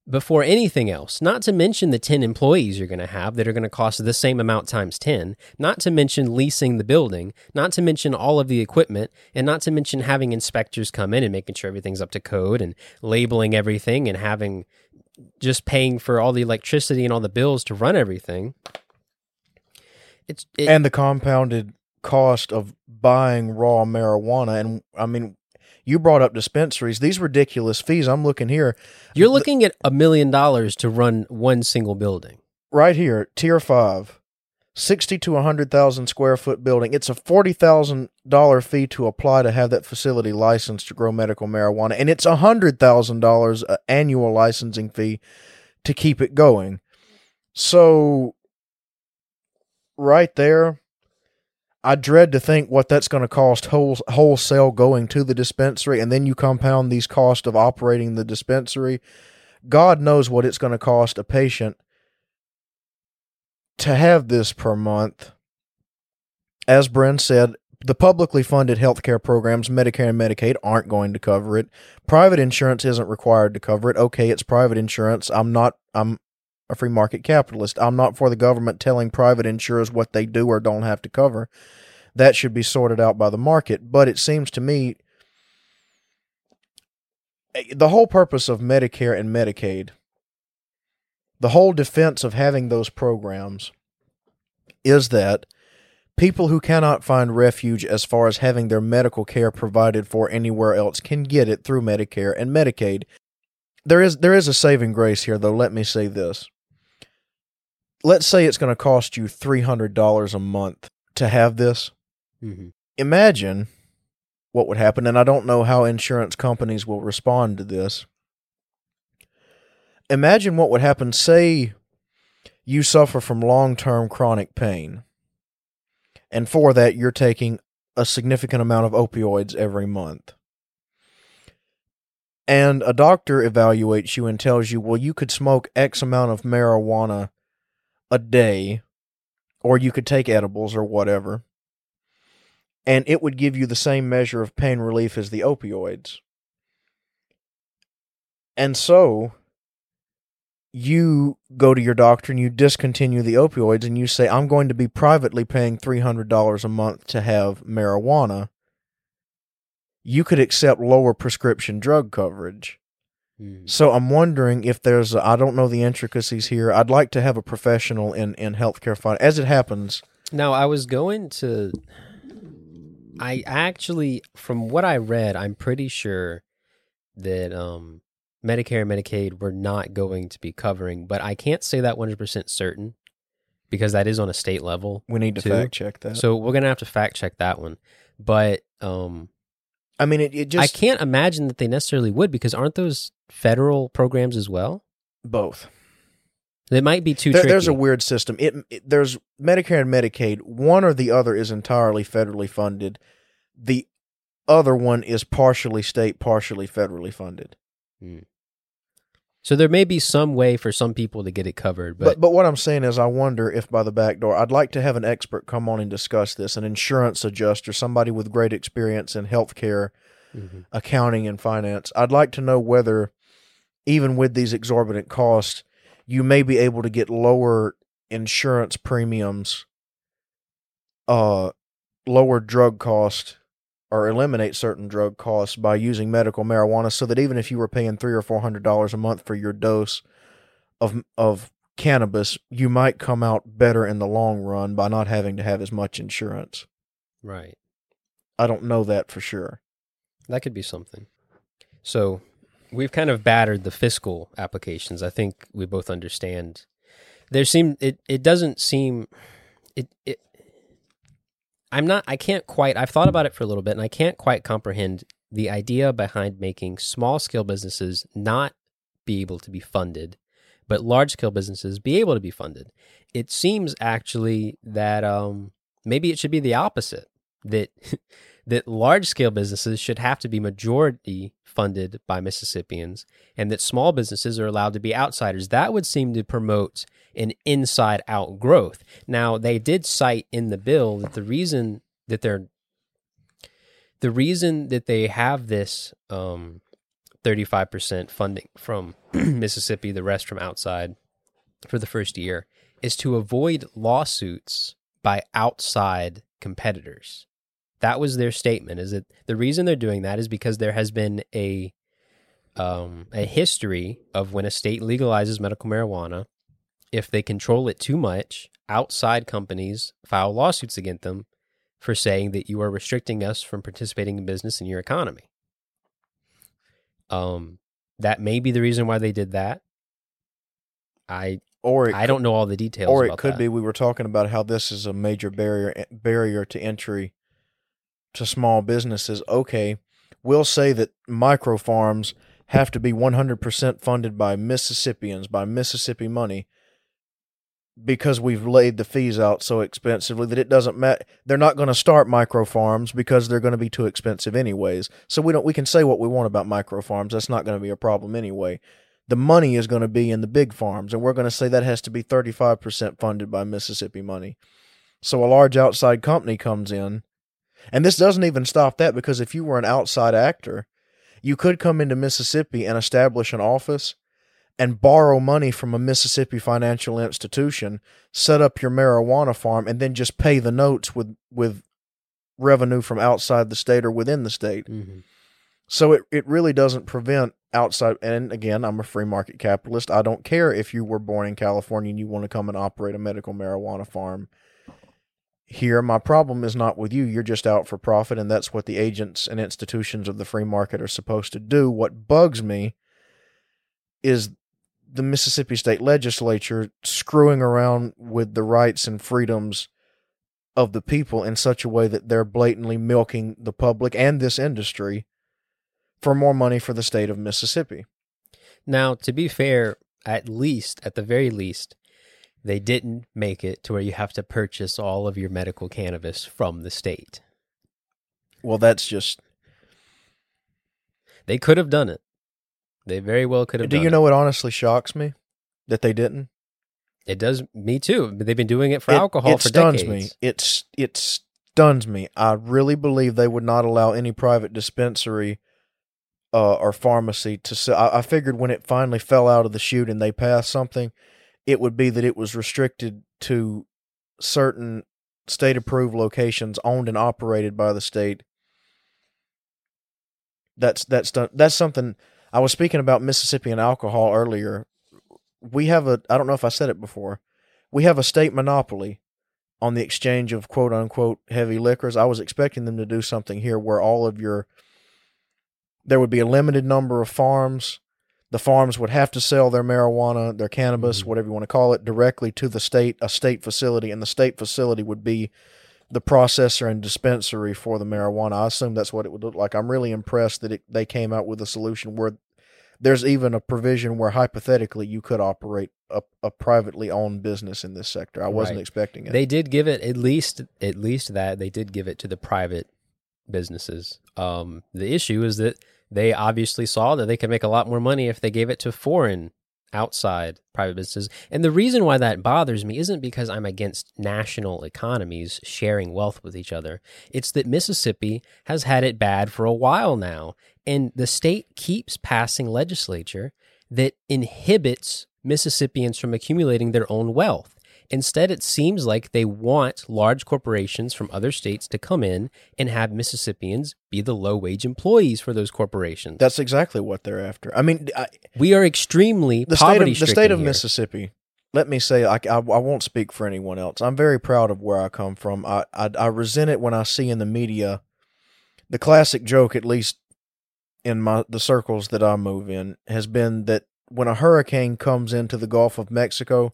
before anything else. Not to mention the 10 employees you're going to have that are going to cost the same amount times 10. Not to mention leasing the building. Not to mention all of the equipment. And not to mention having inspectors come in and making sure everything's up to code and labeling everything and having just paying for all the electricity and all the bills to run everything. It's it, and the compounded cost of buying raw marijuana. And I mean, you brought up dispensaries. These ridiculous fees. I'm looking here, you're looking at a million dollars to run one single building. right here, tier five, sixty to hundred thousand square foot building. It's a forty thousand dollar fee to apply to have that facility licensed to grow medical marijuana, and it's a hundred thousand dollars uh, annual licensing fee to keep it going. So, right there, I dread to think what that's going to cost whole, wholesale going to the dispensary, and then you compound these costs of operating the dispensary. God knows what it's going to cost a patient to have this per month. As Bren said, the publicly funded healthcare programs, Medicare and Medicaid, aren't going to cover it. Private insurance isn't required to cover it. Okay, it's private insurance. I'm not. I'm a free market capitalist. I'm not for the government telling private insurers what they do or don't have to cover. That should be sorted out by the market. But it seems to me eh, the whole purpose of Medicare and Medicaid the whole defense of having those programs is that people who cannot find refuge as far as having their medical care provided for anywhere else can get it through Medicare and Medicaid. There is there is a saving grace here though, let me say this. Let's say it's going to cost you $300 a month to have this. Mm-hmm. Imagine what would happen and I don't know how insurance companies will respond to this. Imagine what would happen say you suffer from long-term chronic pain and for that you're taking a significant amount of opioids every month. And a doctor evaluates you and tells you, well, you could smoke X amount of marijuana a day, or you could take edibles or whatever, and it would give you the same measure of pain relief as the opioids. And so you go to your doctor and you discontinue the opioids and you say, I'm going to be privately paying $300 a month to have marijuana, you could accept lower prescription drug coverage. Mm. So I'm wondering if there's, I don't know the intricacies here. I'd like to have a professional in, in healthcare fund. As it happens, Now, I was going to. I actually, from what I read, I'm pretty sure that um, Medicare and Medicaid were not going to be covering, but I can't say that 100% certain because that is on a state level. we need to Two. fact check that. So we're going to have to fact check that one. But um, I mean, it, it just, I can't imagine that they necessarily would because aren't those federal programs as well? both. They might be too There, tricky. there's a weird system. It, it there's Medicare and Medicaid. One or the other is entirely federally funded. The other one is partially state, partially federally funded. Mm. so there may be some way for some people to get it covered, But, but, but what I'm saying is, I wonder if by the back door, I'd like to have an expert come on and discuss this, an insurance adjuster, somebody with great experience in healthcare, Mhm. accounting, and finance. I'd like to know whether, even with these exorbitant costs, you may be able to get lower insurance premiums, uh, lower drug cost, or eliminate certain drug costs by using medical marijuana, so that even if you were paying three or four hundred dollars a month for your dose of of cannabis, you might come out better in the long run by not having to have as much insurance. right. I don't know that for sure. That could be something. So we've kind of battered the fiscal applications. I think we both understand. There seem it it doesn't seem it it I'm not I can't quite I've thought about it for a little bit and I can't quite comprehend the idea behind making small scale businesses not be able to be funded, but large scale businesses be able to be funded. It seems actually that um maybe it should be the opposite. That that large scale businesses should have to be majority funded by Mississippians and that small businesses are allowed to be outsiders. That would seem to promote an inside out growth. Now, they did cite in the bill that the reason that they're the reason that they have this um, 35% funding from Mississippi, the rest from outside for the first year, is to avoid lawsuits by outside competitors that was their statement is that the reason they're doing that is because there has been a um, a history of when a state legalizes medical marijuana if they control it too much outside companies file lawsuits against them for saying that you are restricting us from participating in business in your economy um that may be the reason why they did that i Or i don't know all the details or it could that. be we were talking about how this is a major barrier barrier to entry to small businesses. Okay, we'll say that micro farms have to be 100% funded by Mississippians by Mississippi money because we've laid the fees out so expensively that it doesn't matter. They're not going to start micro farms because they're going to be too expensive anyways. So we don't we can say what we want about micro farms. That's not going to be a problem anyway. The money is going to be in the big farms and we're going to say that has to be 35% funded by Mississippi money. So a large outside company comes in and this doesn't even stop that because if you were an outside actor, you could come into Mississippi and establish an office and borrow money from a Mississippi financial institution, set up your marijuana farm, and then just pay the notes with with revenue from outside the state or within the state. Mhm. So it, it really doesn't prevent outside. And again, I'm a free market capitalist. I don't care if you were born in California and you want to come and operate a medical marijuana farm here. My problem is not with you. You're just out for profit, and that's what the agents and institutions of the free market are supposed to do. What bugs me is the Mississippi state legislature screwing around with the rights and freedoms of the people in such a way that they're blatantly milking the public and this industry for more money for the state of Mississippi. Now, to be fair, at least, at the very least, they didn't make it to where you have to purchase all of your medical cannabis from the state. Well, that's just. They could have done it. They very well could have Do you it. know what honestly shocks me? That they didn't. It does me too. They've been doing it for it, alcohol it for stuns decades. me. It's it stuns me. I really believe they would not allow any private dispensary uh, or pharmacy to sell. I, I figured when it finally fell out of the chute and they passed something, it would be that it was restricted to certain state approved locations owned and operated by the state. That's that's. That's something I was speaking about Mississippi and alcohol earlier. We have a I don't know if I said it before. We have a state monopoly on the exchange of quote unquote heavy liquors. I was expecting them to do something here where all of your there would be a limited number of farms. The farms would have to sell their marijuana, their cannabis, Mhm. whatever you want to call it, directly to the state, a state facility, and the state facility would be the processor and dispensary for the marijuana. I assume that's what it would look like. I'm really impressed that it, they came out with a solution where there's even a provision where hypothetically you could operate a, a privately owned business in this sector. I wasn't Right. expecting it. They did give it at least at least that they did give it to the private businesses. Um, the issue is that they obviously saw that they could make a lot more money if they gave it to foreign outside private businesses. And the reason why that bothers me isn't because I'm against national economies sharing wealth with each other. It's that Mississippi has had it bad for a while now, and the state keeps passing legislature that inhibits Mississippians from accumulating their own wealth. Instead, it seems like they want large corporations from other states to come in and have Mississippians be the low wage employees for those corporations. That's exactly what they're after. I mean, I, we are extremely the state poverty of the state of here. Mississippi. Let me say, I, I, I won't speak for anyone else. I'm very proud of where I come from. I, I I resent it when I see in the media the classic joke, at least in my the circles that I move in, has been that when a hurricane comes into the Gulf of Mexico,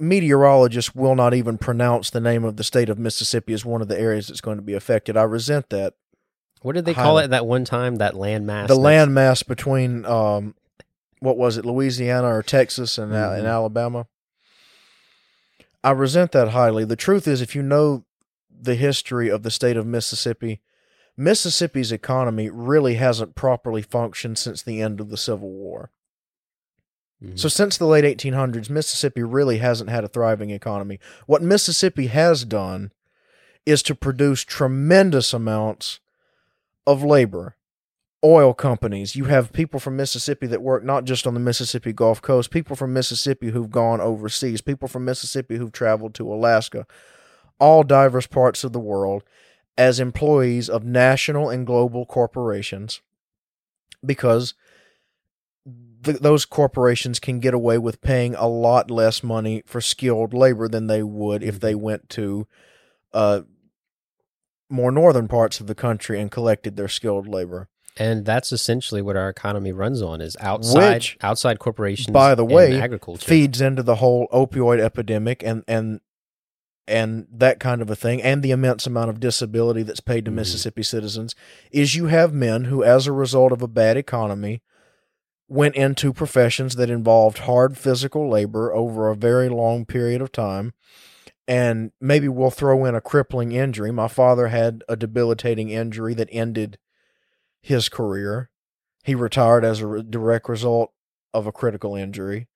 meteorologists will not even pronounce the name of the state of Mississippi as one of the areas that's going to be affected. I resent that. What did they call it that one time? That landmass. the landmass between um, what was it, Louisiana or Texas and Al- and Mhm. Alabama. I resent that highly. The truth is, if you know the history of the state of Mississippi, Mississippi's economy really hasn't properly functioned since the end of the Civil War. So since the late 1800s, Mississippi really hasn't had a thriving economy. What Mississippi has done is to produce tremendous amounts of labor. Oil companies. You have people from Mississippi that work not just on the Mississippi Gulf Coast, people from Mississippi who've gone overseas, people from Mississippi who've traveled to Alaska, all diverse parts of the world as employees of national and global corporations because th- those corporations can get away with paying a lot less money for skilled labor than they would if they went to uh, more northern parts of the country and collected their skilled labor. and that's essentially what our economy runs on is outside Which, outside corporations. by the and way, agriculture. Feeds into the whole opioid epidemic and and and that kind of a thing, and the immense amount of disability that's paid to Mhm. Mississippi citizens. Is you have men who, as a result of a bad economy, went into professions that involved hard physical labor over a very long period of time. And maybe we'll throw in a crippling injury. My father had a debilitating injury that ended his career. He retired as a re- direct result of a critical injury.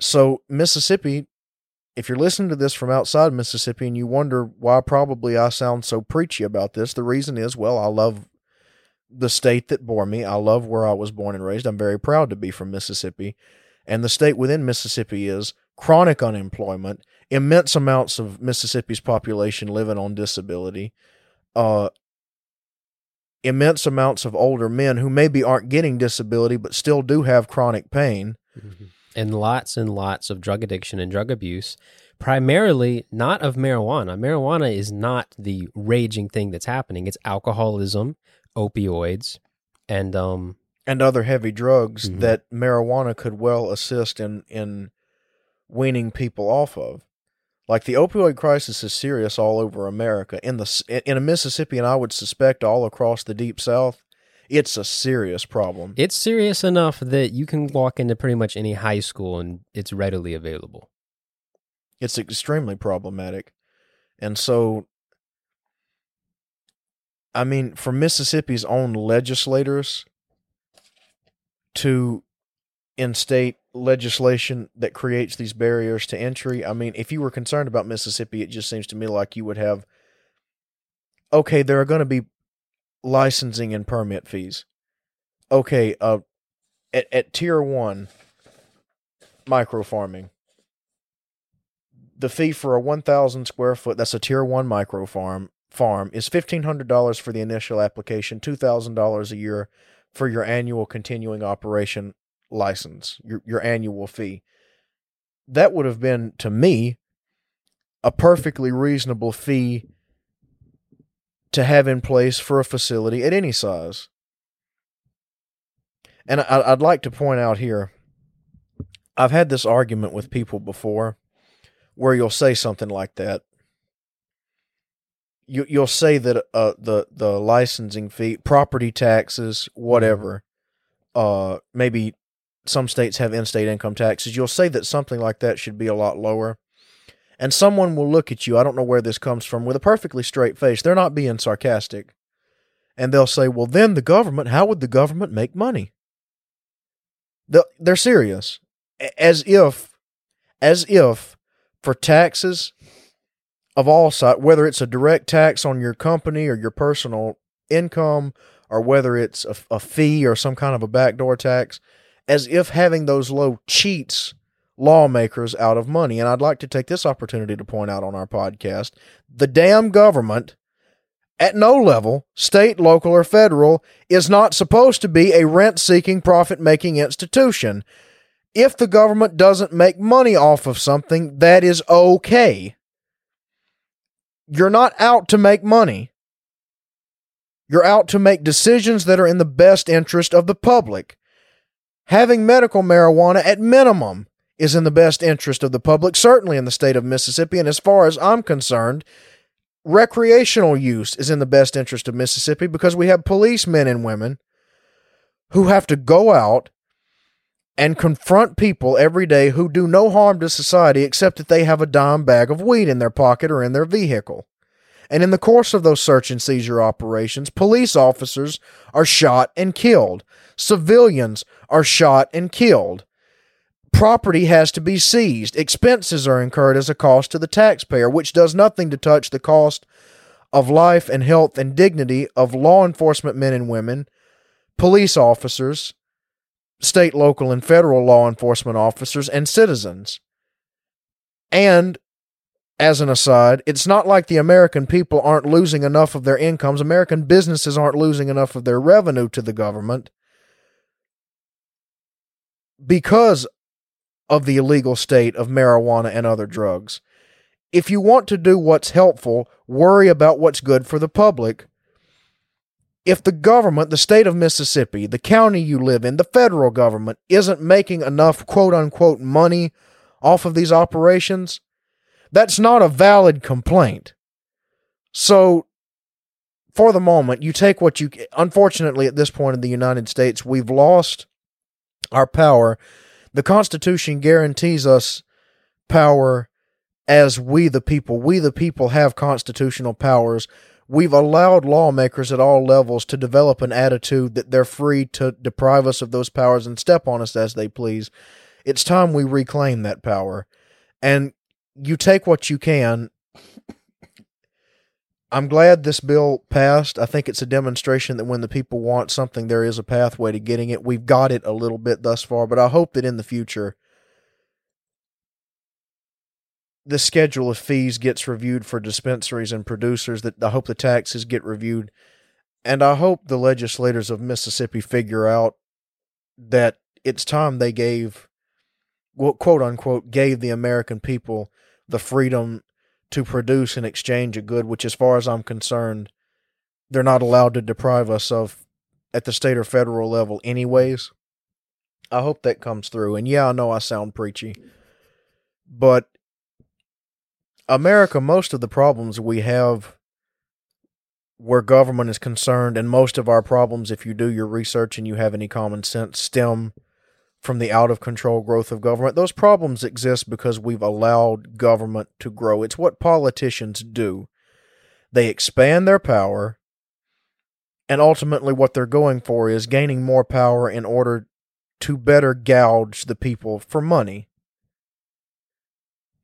So, Mississippi, if you're listening to this from outside Mississippi and you wonder why probably I sound so preachy about this, the reason is well, I love the state that bore me. I love where I was born and raised. I'm very proud to be from Mississippi. And the state within Mississippi is chronic unemployment, immense amounts of Mississippi's population living on disability, uh, immense amounts of older men who maybe aren't getting disability but still do have chronic pain. And lots and lots of drug addiction and drug abuse, primarily not of marijuana. Marijuana is not the raging thing that's happening. It's alcoholism, opioids, and um and other heavy drugs Mhm. that marijuana could well assist in in weaning people off of. Like the opioid crisis is serious all over America. In the in a Mississippi, and I would suspect all across the deep South, it's a serious problem. it's serious enough that you can walk into pretty much any high school and it's readily available. It's extremely problematic, and so, I mean, for Mississippi's own legislators to instate legislation that creates these barriers to entry. I mean, if you were concerned about Mississippi, it just seems to me like you would have okay, there are going to be licensing and permit fees. Okay, uh at, at tier 1 micro farming the fee for a 1000 square foot that's a tier 1 micro farm farm is $1500 for the initial application $2000 a year for your annual continuing operation license, your your annual fee. That would have been to me a perfectly reasonable fee to have in place for a facility at any size. And I, I'd like to point out here, I've had this argument with people before, where you'll say something like that. You you'll say that uh the the licensing fee, property taxes, whatever, uh maybe some states have in-state income taxes. You'll say that something like that should be a lot lower. And someone will look at you, I don't know where this comes from, with a perfectly straight face. They're not being sarcastic. And they'll say, "Well, then the government, how would the government make money?" They're serious. As if as if for taxes of all sides, whether it's a direct tax on your company or your personal income, or whether it's a, a fee or some kind of a backdoor tax, as if having those low cheats lawmakers out of money. And I'd like to take this opportunity to point out on our podcast the damn government at no level, state, local, or federal, is not supposed to be a rent seeking, profit making institution. If the government doesn't make money off of something, that is okay. You're not out to make money. You're out to make decisions that are in the best interest of the public. Having medical marijuana at minimum is in the best interest of the public, certainly in the state of Mississippi. And as far as I'm concerned, recreational use is in the best interest of Mississippi because we have policemen and women who have to go out and confront people every day who do no harm to society except that they have a dime bag of weed in their pocket or in their vehicle. And in the course of those search and seizure operations, police officers are shot and killed. Civilians are shot and killed. Property has to be seized. Expenses are incurred as a cost to the taxpayer, which does nothing to touch the cost of life and health and dignity of law enforcement men and women, police officers, state, local, and federal law enforcement officers, and citizens. And as an aside, it's not like the American people aren't losing enough of their incomes. American businesses aren't losing enough of their revenue to the government because of the illegal state of marijuana and other drugs. If you want to do what's helpful, worry about what's good for the public. If the government, the state of Mississippi, the county you live in, the federal government isn't making enough quote unquote money off of these operations, that's not a valid complaint. So, for the moment, you take what you. Unfortunately, at this point in the United States, we've lost our power. The Constitution guarantees us power as we the people. We the people have constitutional powers. We've allowed lawmakers at all levels to develop an attitude that they're free to deprive us of those powers and step on us as they please. It's time we reclaim that power. And you take what you can. I'm glad this bill passed. I think it's a demonstration that when the people want something, there is a pathway to getting it. We've got it a little bit thus far, but I hope that in the future, the schedule of fees gets reviewed for dispensaries and producers. That I hope the taxes get reviewed. And I hope the legislators of Mississippi figure out that it's time they gave, well, quote unquote, gave the American people the freedom to produce and exchange a good, which, as far as I'm concerned, they're not allowed to deprive us of at the state or federal level, anyways. I hope that comes through. And yeah, I know I sound preachy, but America, most of the problems we have where government is concerned, and most of our problems, if you do your research and you have any common sense, stem from the out of control growth of government. Those problems exist because we've allowed government to grow. It's what politicians do. They expand their power, and ultimately, what they're going for is gaining more power in order to better gouge the people for money.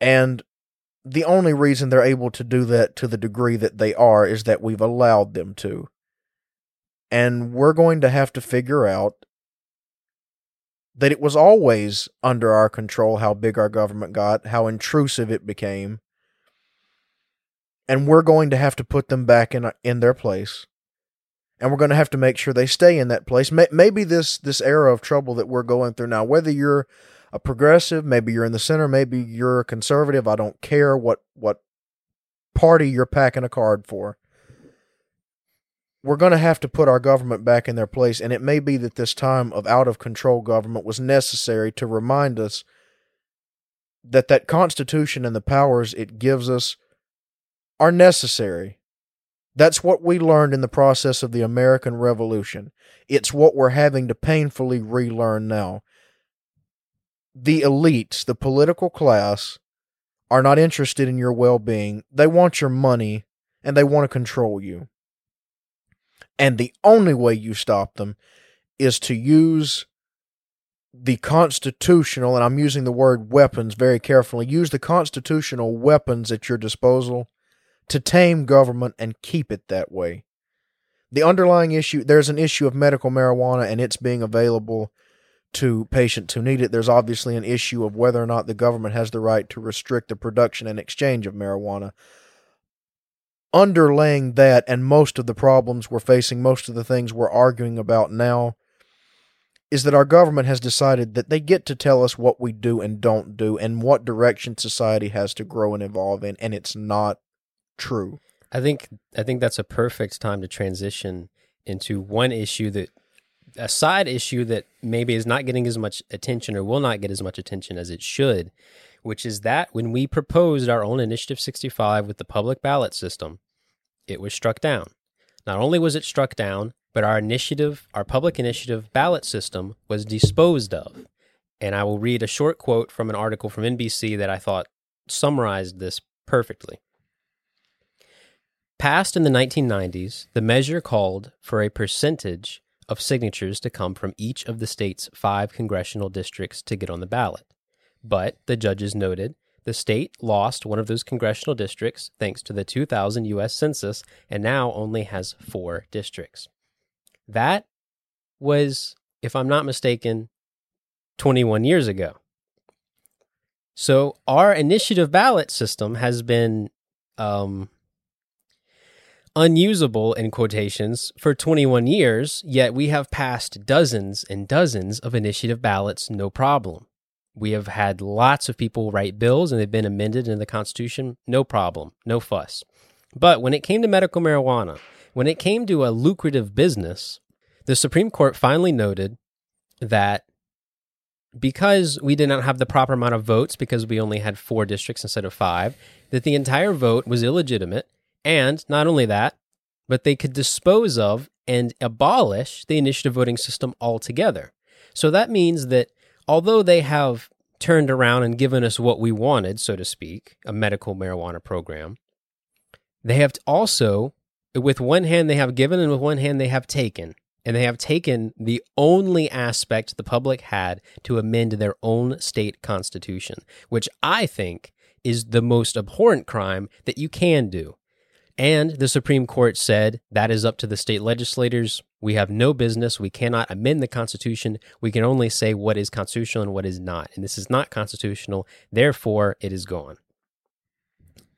And the only reason they're able to do that to the degree that they are is that we've allowed them to. And we're going to have to figure out that it was always under our control how big our government got, how intrusive it became. And we're going to have to put them back in in their place. And we're going to have to make sure they stay in that place. Maybe this this era of trouble that we're going through now, whether you're a progressive, maybe you're in the center, maybe you're a conservative. I don't care what what party you're packing a card for. We're going to have to put our government back in their place, and it may be that this time of out of control government was necessary to remind us that that Constitution and the powers it gives us are necessary. That's what we learned in the process of the American Revolution. It's what we're having to painfully relearn now the elites, the political class, are not interested in your well being. They want your money and they want to control you. And the only way you stop them is to use the constitutional, and I'm using the word weapons very carefully, use the constitutional weapons at your disposal to tame government and keep it that way. The underlying issue there's an issue of medical marijuana and it's being available to patients who need it. There's obviously an issue of whether or not the government has the right to restrict the production and exchange of marijuana. Underlaying that, and most of the problems we're facing, most of the things we're arguing about now, is that our government has decided that they get to tell us what we do and don't do and what direction society has to grow and evolve in, and it's not true. I think I think that's a perfect time to transition into one issue that a side issue that maybe is not getting as much attention or will not get as much attention as it should, which is that when we proposed our own Initiative 65 with the public ballot system, it was struck down. Not only was it struck down, but our initiative, our public initiative ballot system was disposed of. And I will read a short quote from an article from NBC that I thought summarized this perfectly. Passed in the 1990s, the measure called for a percentage of signatures to come from each of the state's five congressional districts to get on the ballot. But, the judges noted, the state lost one of those congressional districts thanks to the 2000 U.S. Census and now only has four districts. That was, if I'm not mistaken, 21 years ago. So our initiative ballot system has been um, unusable in quotations for 21 years, yet we have passed dozens and dozens of initiative ballots no problem. We have had lots of people write bills and they've been amended in the Constitution, no problem, no fuss. But when it came to medical marijuana, when it came to a lucrative business, the Supreme Court finally noted that because we did not have the proper amount of votes, because we only had four districts instead of five, that the entire vote was illegitimate and not only that, but they could dispose of and abolish the initiative voting system altogether. So that means that although they have turned around and given us what we wanted, so to speak, a medical marijuana program, they have also, with one hand, they have given, and with one hand, they have taken. And they have taken the only aspect the public had to amend their own state constitution, which I think is the most abhorrent crime that you can do. And the Supreme Court said that is up to the state legislators. We have no business. We cannot amend the Constitution. We can only say what is constitutional and what is not. And this is not constitutional. Therefore, it is gone.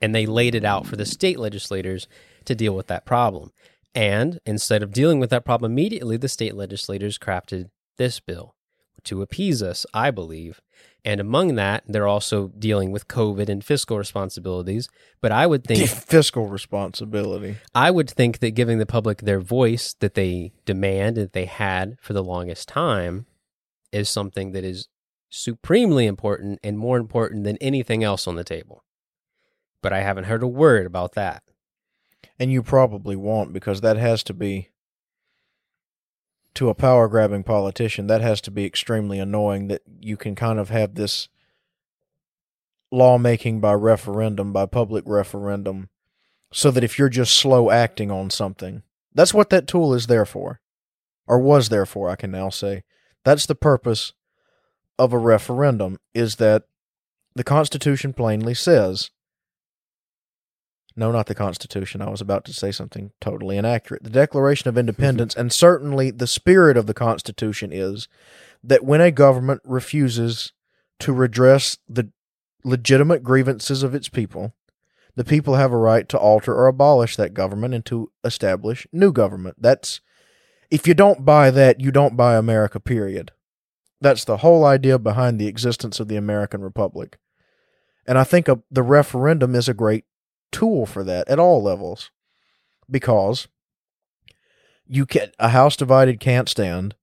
And they laid it out for the state legislators to deal with that problem. And instead of dealing with that problem immediately, the state legislators crafted this bill to appease us, I believe. And among that, they're also dealing with COVID and fiscal responsibilities. But I would think fiscal responsibility. I would think that giving the public their voice that they demand that they had for the longest time is something that is supremely important and more important than anything else on the table. But I haven't heard a word about that. And you probably won't because that has to be to a power grabbing politician, that has to be extremely annoying that you can kind of have this lawmaking by referendum, by public referendum, so that if you're just slow acting on something, that's what that tool is there for, or was there for, I can now say. That's the purpose of a referendum, is that the Constitution plainly says no, not the Constitution. I was about to say something totally inaccurate. The Declaration of Independence, and certainly the spirit of the Constitution is that when a government refuses to redress the legitimate grievances of its people, the people have a right to alter or abolish that government and to establish new government. That's if you don't buy that, you don't buy America, period. That's the whole idea behind the existence of the American Republic. And I think a, the referendum is a great tool for that at all levels. Because you can a house divided can't stand.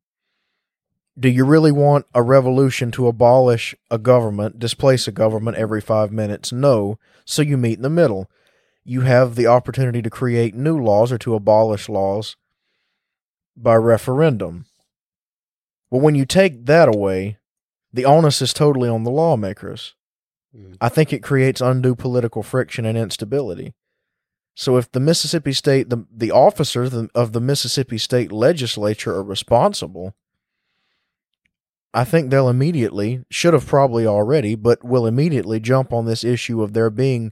Do you really want a revolution to abolish a government displace a government every 5 minutes? No. So you meet in the middle. You have the opportunity to create new laws or to abolish laws by referendum. Well when you take that away the onus is totally on the lawmakers Mm. I think it creates undue political friction and instability. So if the Mississippi State, the, the officers of the Mississippi State legislature are responsible, I think they'll immediately, should have probably already, but will immediately jump on this issue of there being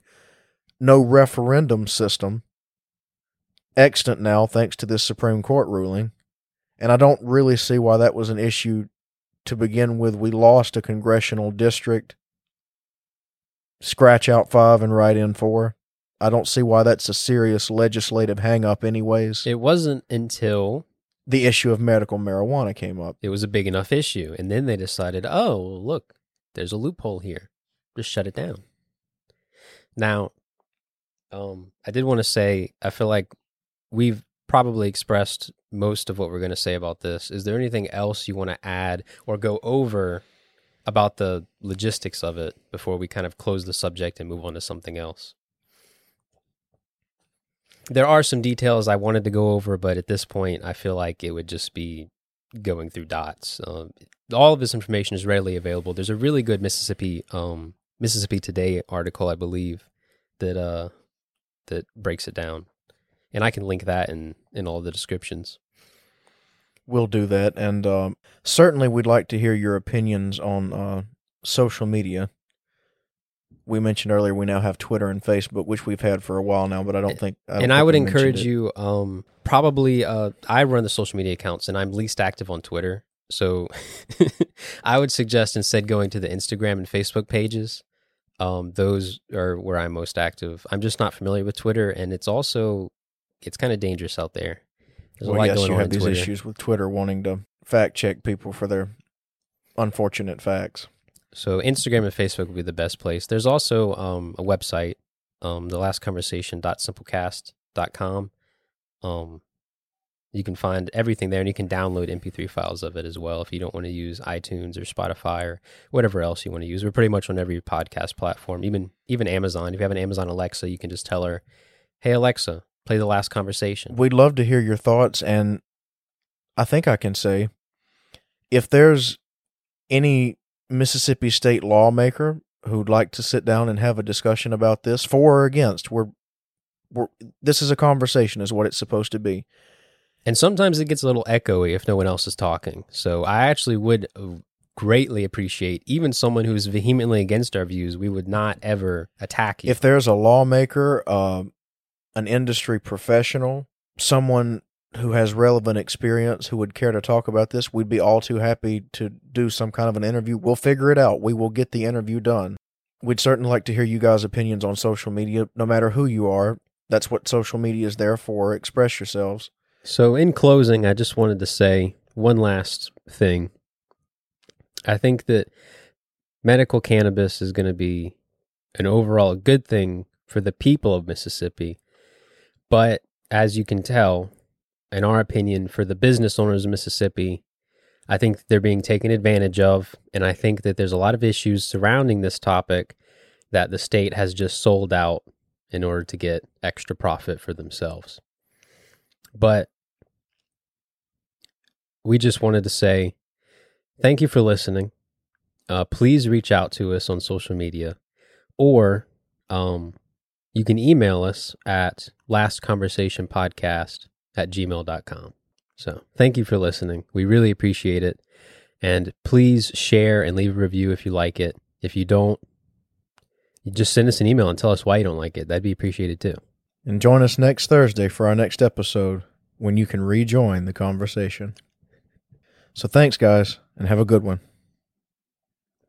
no referendum system extant now thanks to this Supreme Court ruling. And I don't really see why that was an issue to begin with. We lost a congressional district scratch out five and write in four. I don't see why that's a serious legislative hangup, anyways. It wasn't until the issue of medical marijuana came up. It was a big enough issue. And then they decided, oh, look, there's a loophole here. Just shut it down. Now, um, I did want to say, I feel like we've probably expressed most of what we're going to say about this. Is there anything else you want to add or go over about the logistics of it before we kind of close the subject and move on to something else. There are some details I wanted to go over, but at this point, I feel like it would just be going through dots. Um, all of this information is readily available. There's a really good Mississippi um, Mississippi Today article, I believe, that uh, that breaks it down, and I can link that in in all the descriptions we'll do that. And um, certainly, we'd like to hear your opinions on uh, social media. We mentioned earlier we now have Twitter and Facebook, which we've had for a while now, but I don't think. I don't and think I would encourage you. Um, probably, uh, I run the social media accounts, and I'm least active on Twitter. So, I would suggest instead going to the Instagram and Facebook pages. Um, those are where I'm most active. I'm just not familiar with Twitter, and it's also it's kind of dangerous out there. There's well, yes, you have these Twitter. issues with Twitter wanting to fact check people for their unfortunate facts. So Instagram and Facebook would be the best place. There's also um, a website, um, the last conversation.simplecast.com. Um, you can find everything there and you can download MP3 files of it as well if you don't want to use iTunes or Spotify or whatever else you want to use. We're pretty much on every podcast platform, even even Amazon. If you have an Amazon Alexa, you can just tell her, "Hey Alexa, play the last conversation. We'd love to hear your thoughts, and I think I can say if there's any Mississippi State lawmaker who'd like to sit down and have a discussion about this, for or against, we're, we're this is a conversation, is what it's supposed to be. And sometimes it gets a little echoey if no one else is talking. So I actually would greatly appreciate even someone who's vehemently against our views. We would not ever attack you. If there's a lawmaker, uh, an industry professional, someone who has relevant experience who would care to talk about this, we'd be all too happy to do some kind of an interview. We'll figure it out. We will get the interview done. We'd certainly like to hear you guys' opinions on social media, no matter who you are. That's what social media is there for. Express yourselves. So, in closing, I just wanted to say one last thing. I think that medical cannabis is going to be an overall good thing for the people of Mississippi. But as you can tell, in our opinion, for the business owners of Mississippi, I think they're being taken advantage of. And I think that there's a lot of issues surrounding this topic that the state has just sold out in order to get extra profit for themselves. But we just wanted to say thank you for listening. Uh, please reach out to us on social media or um, you can email us at lastconversationpodcast at gmail.com. So thank you for listening. We really appreciate it. And please share and leave a review if you like it. If you don't, just send us an email and tell us why you don't like it. That'd be appreciated too. And join us next Thursday for our next episode when you can rejoin the conversation. So thanks, guys, and have a good one.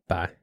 Bye.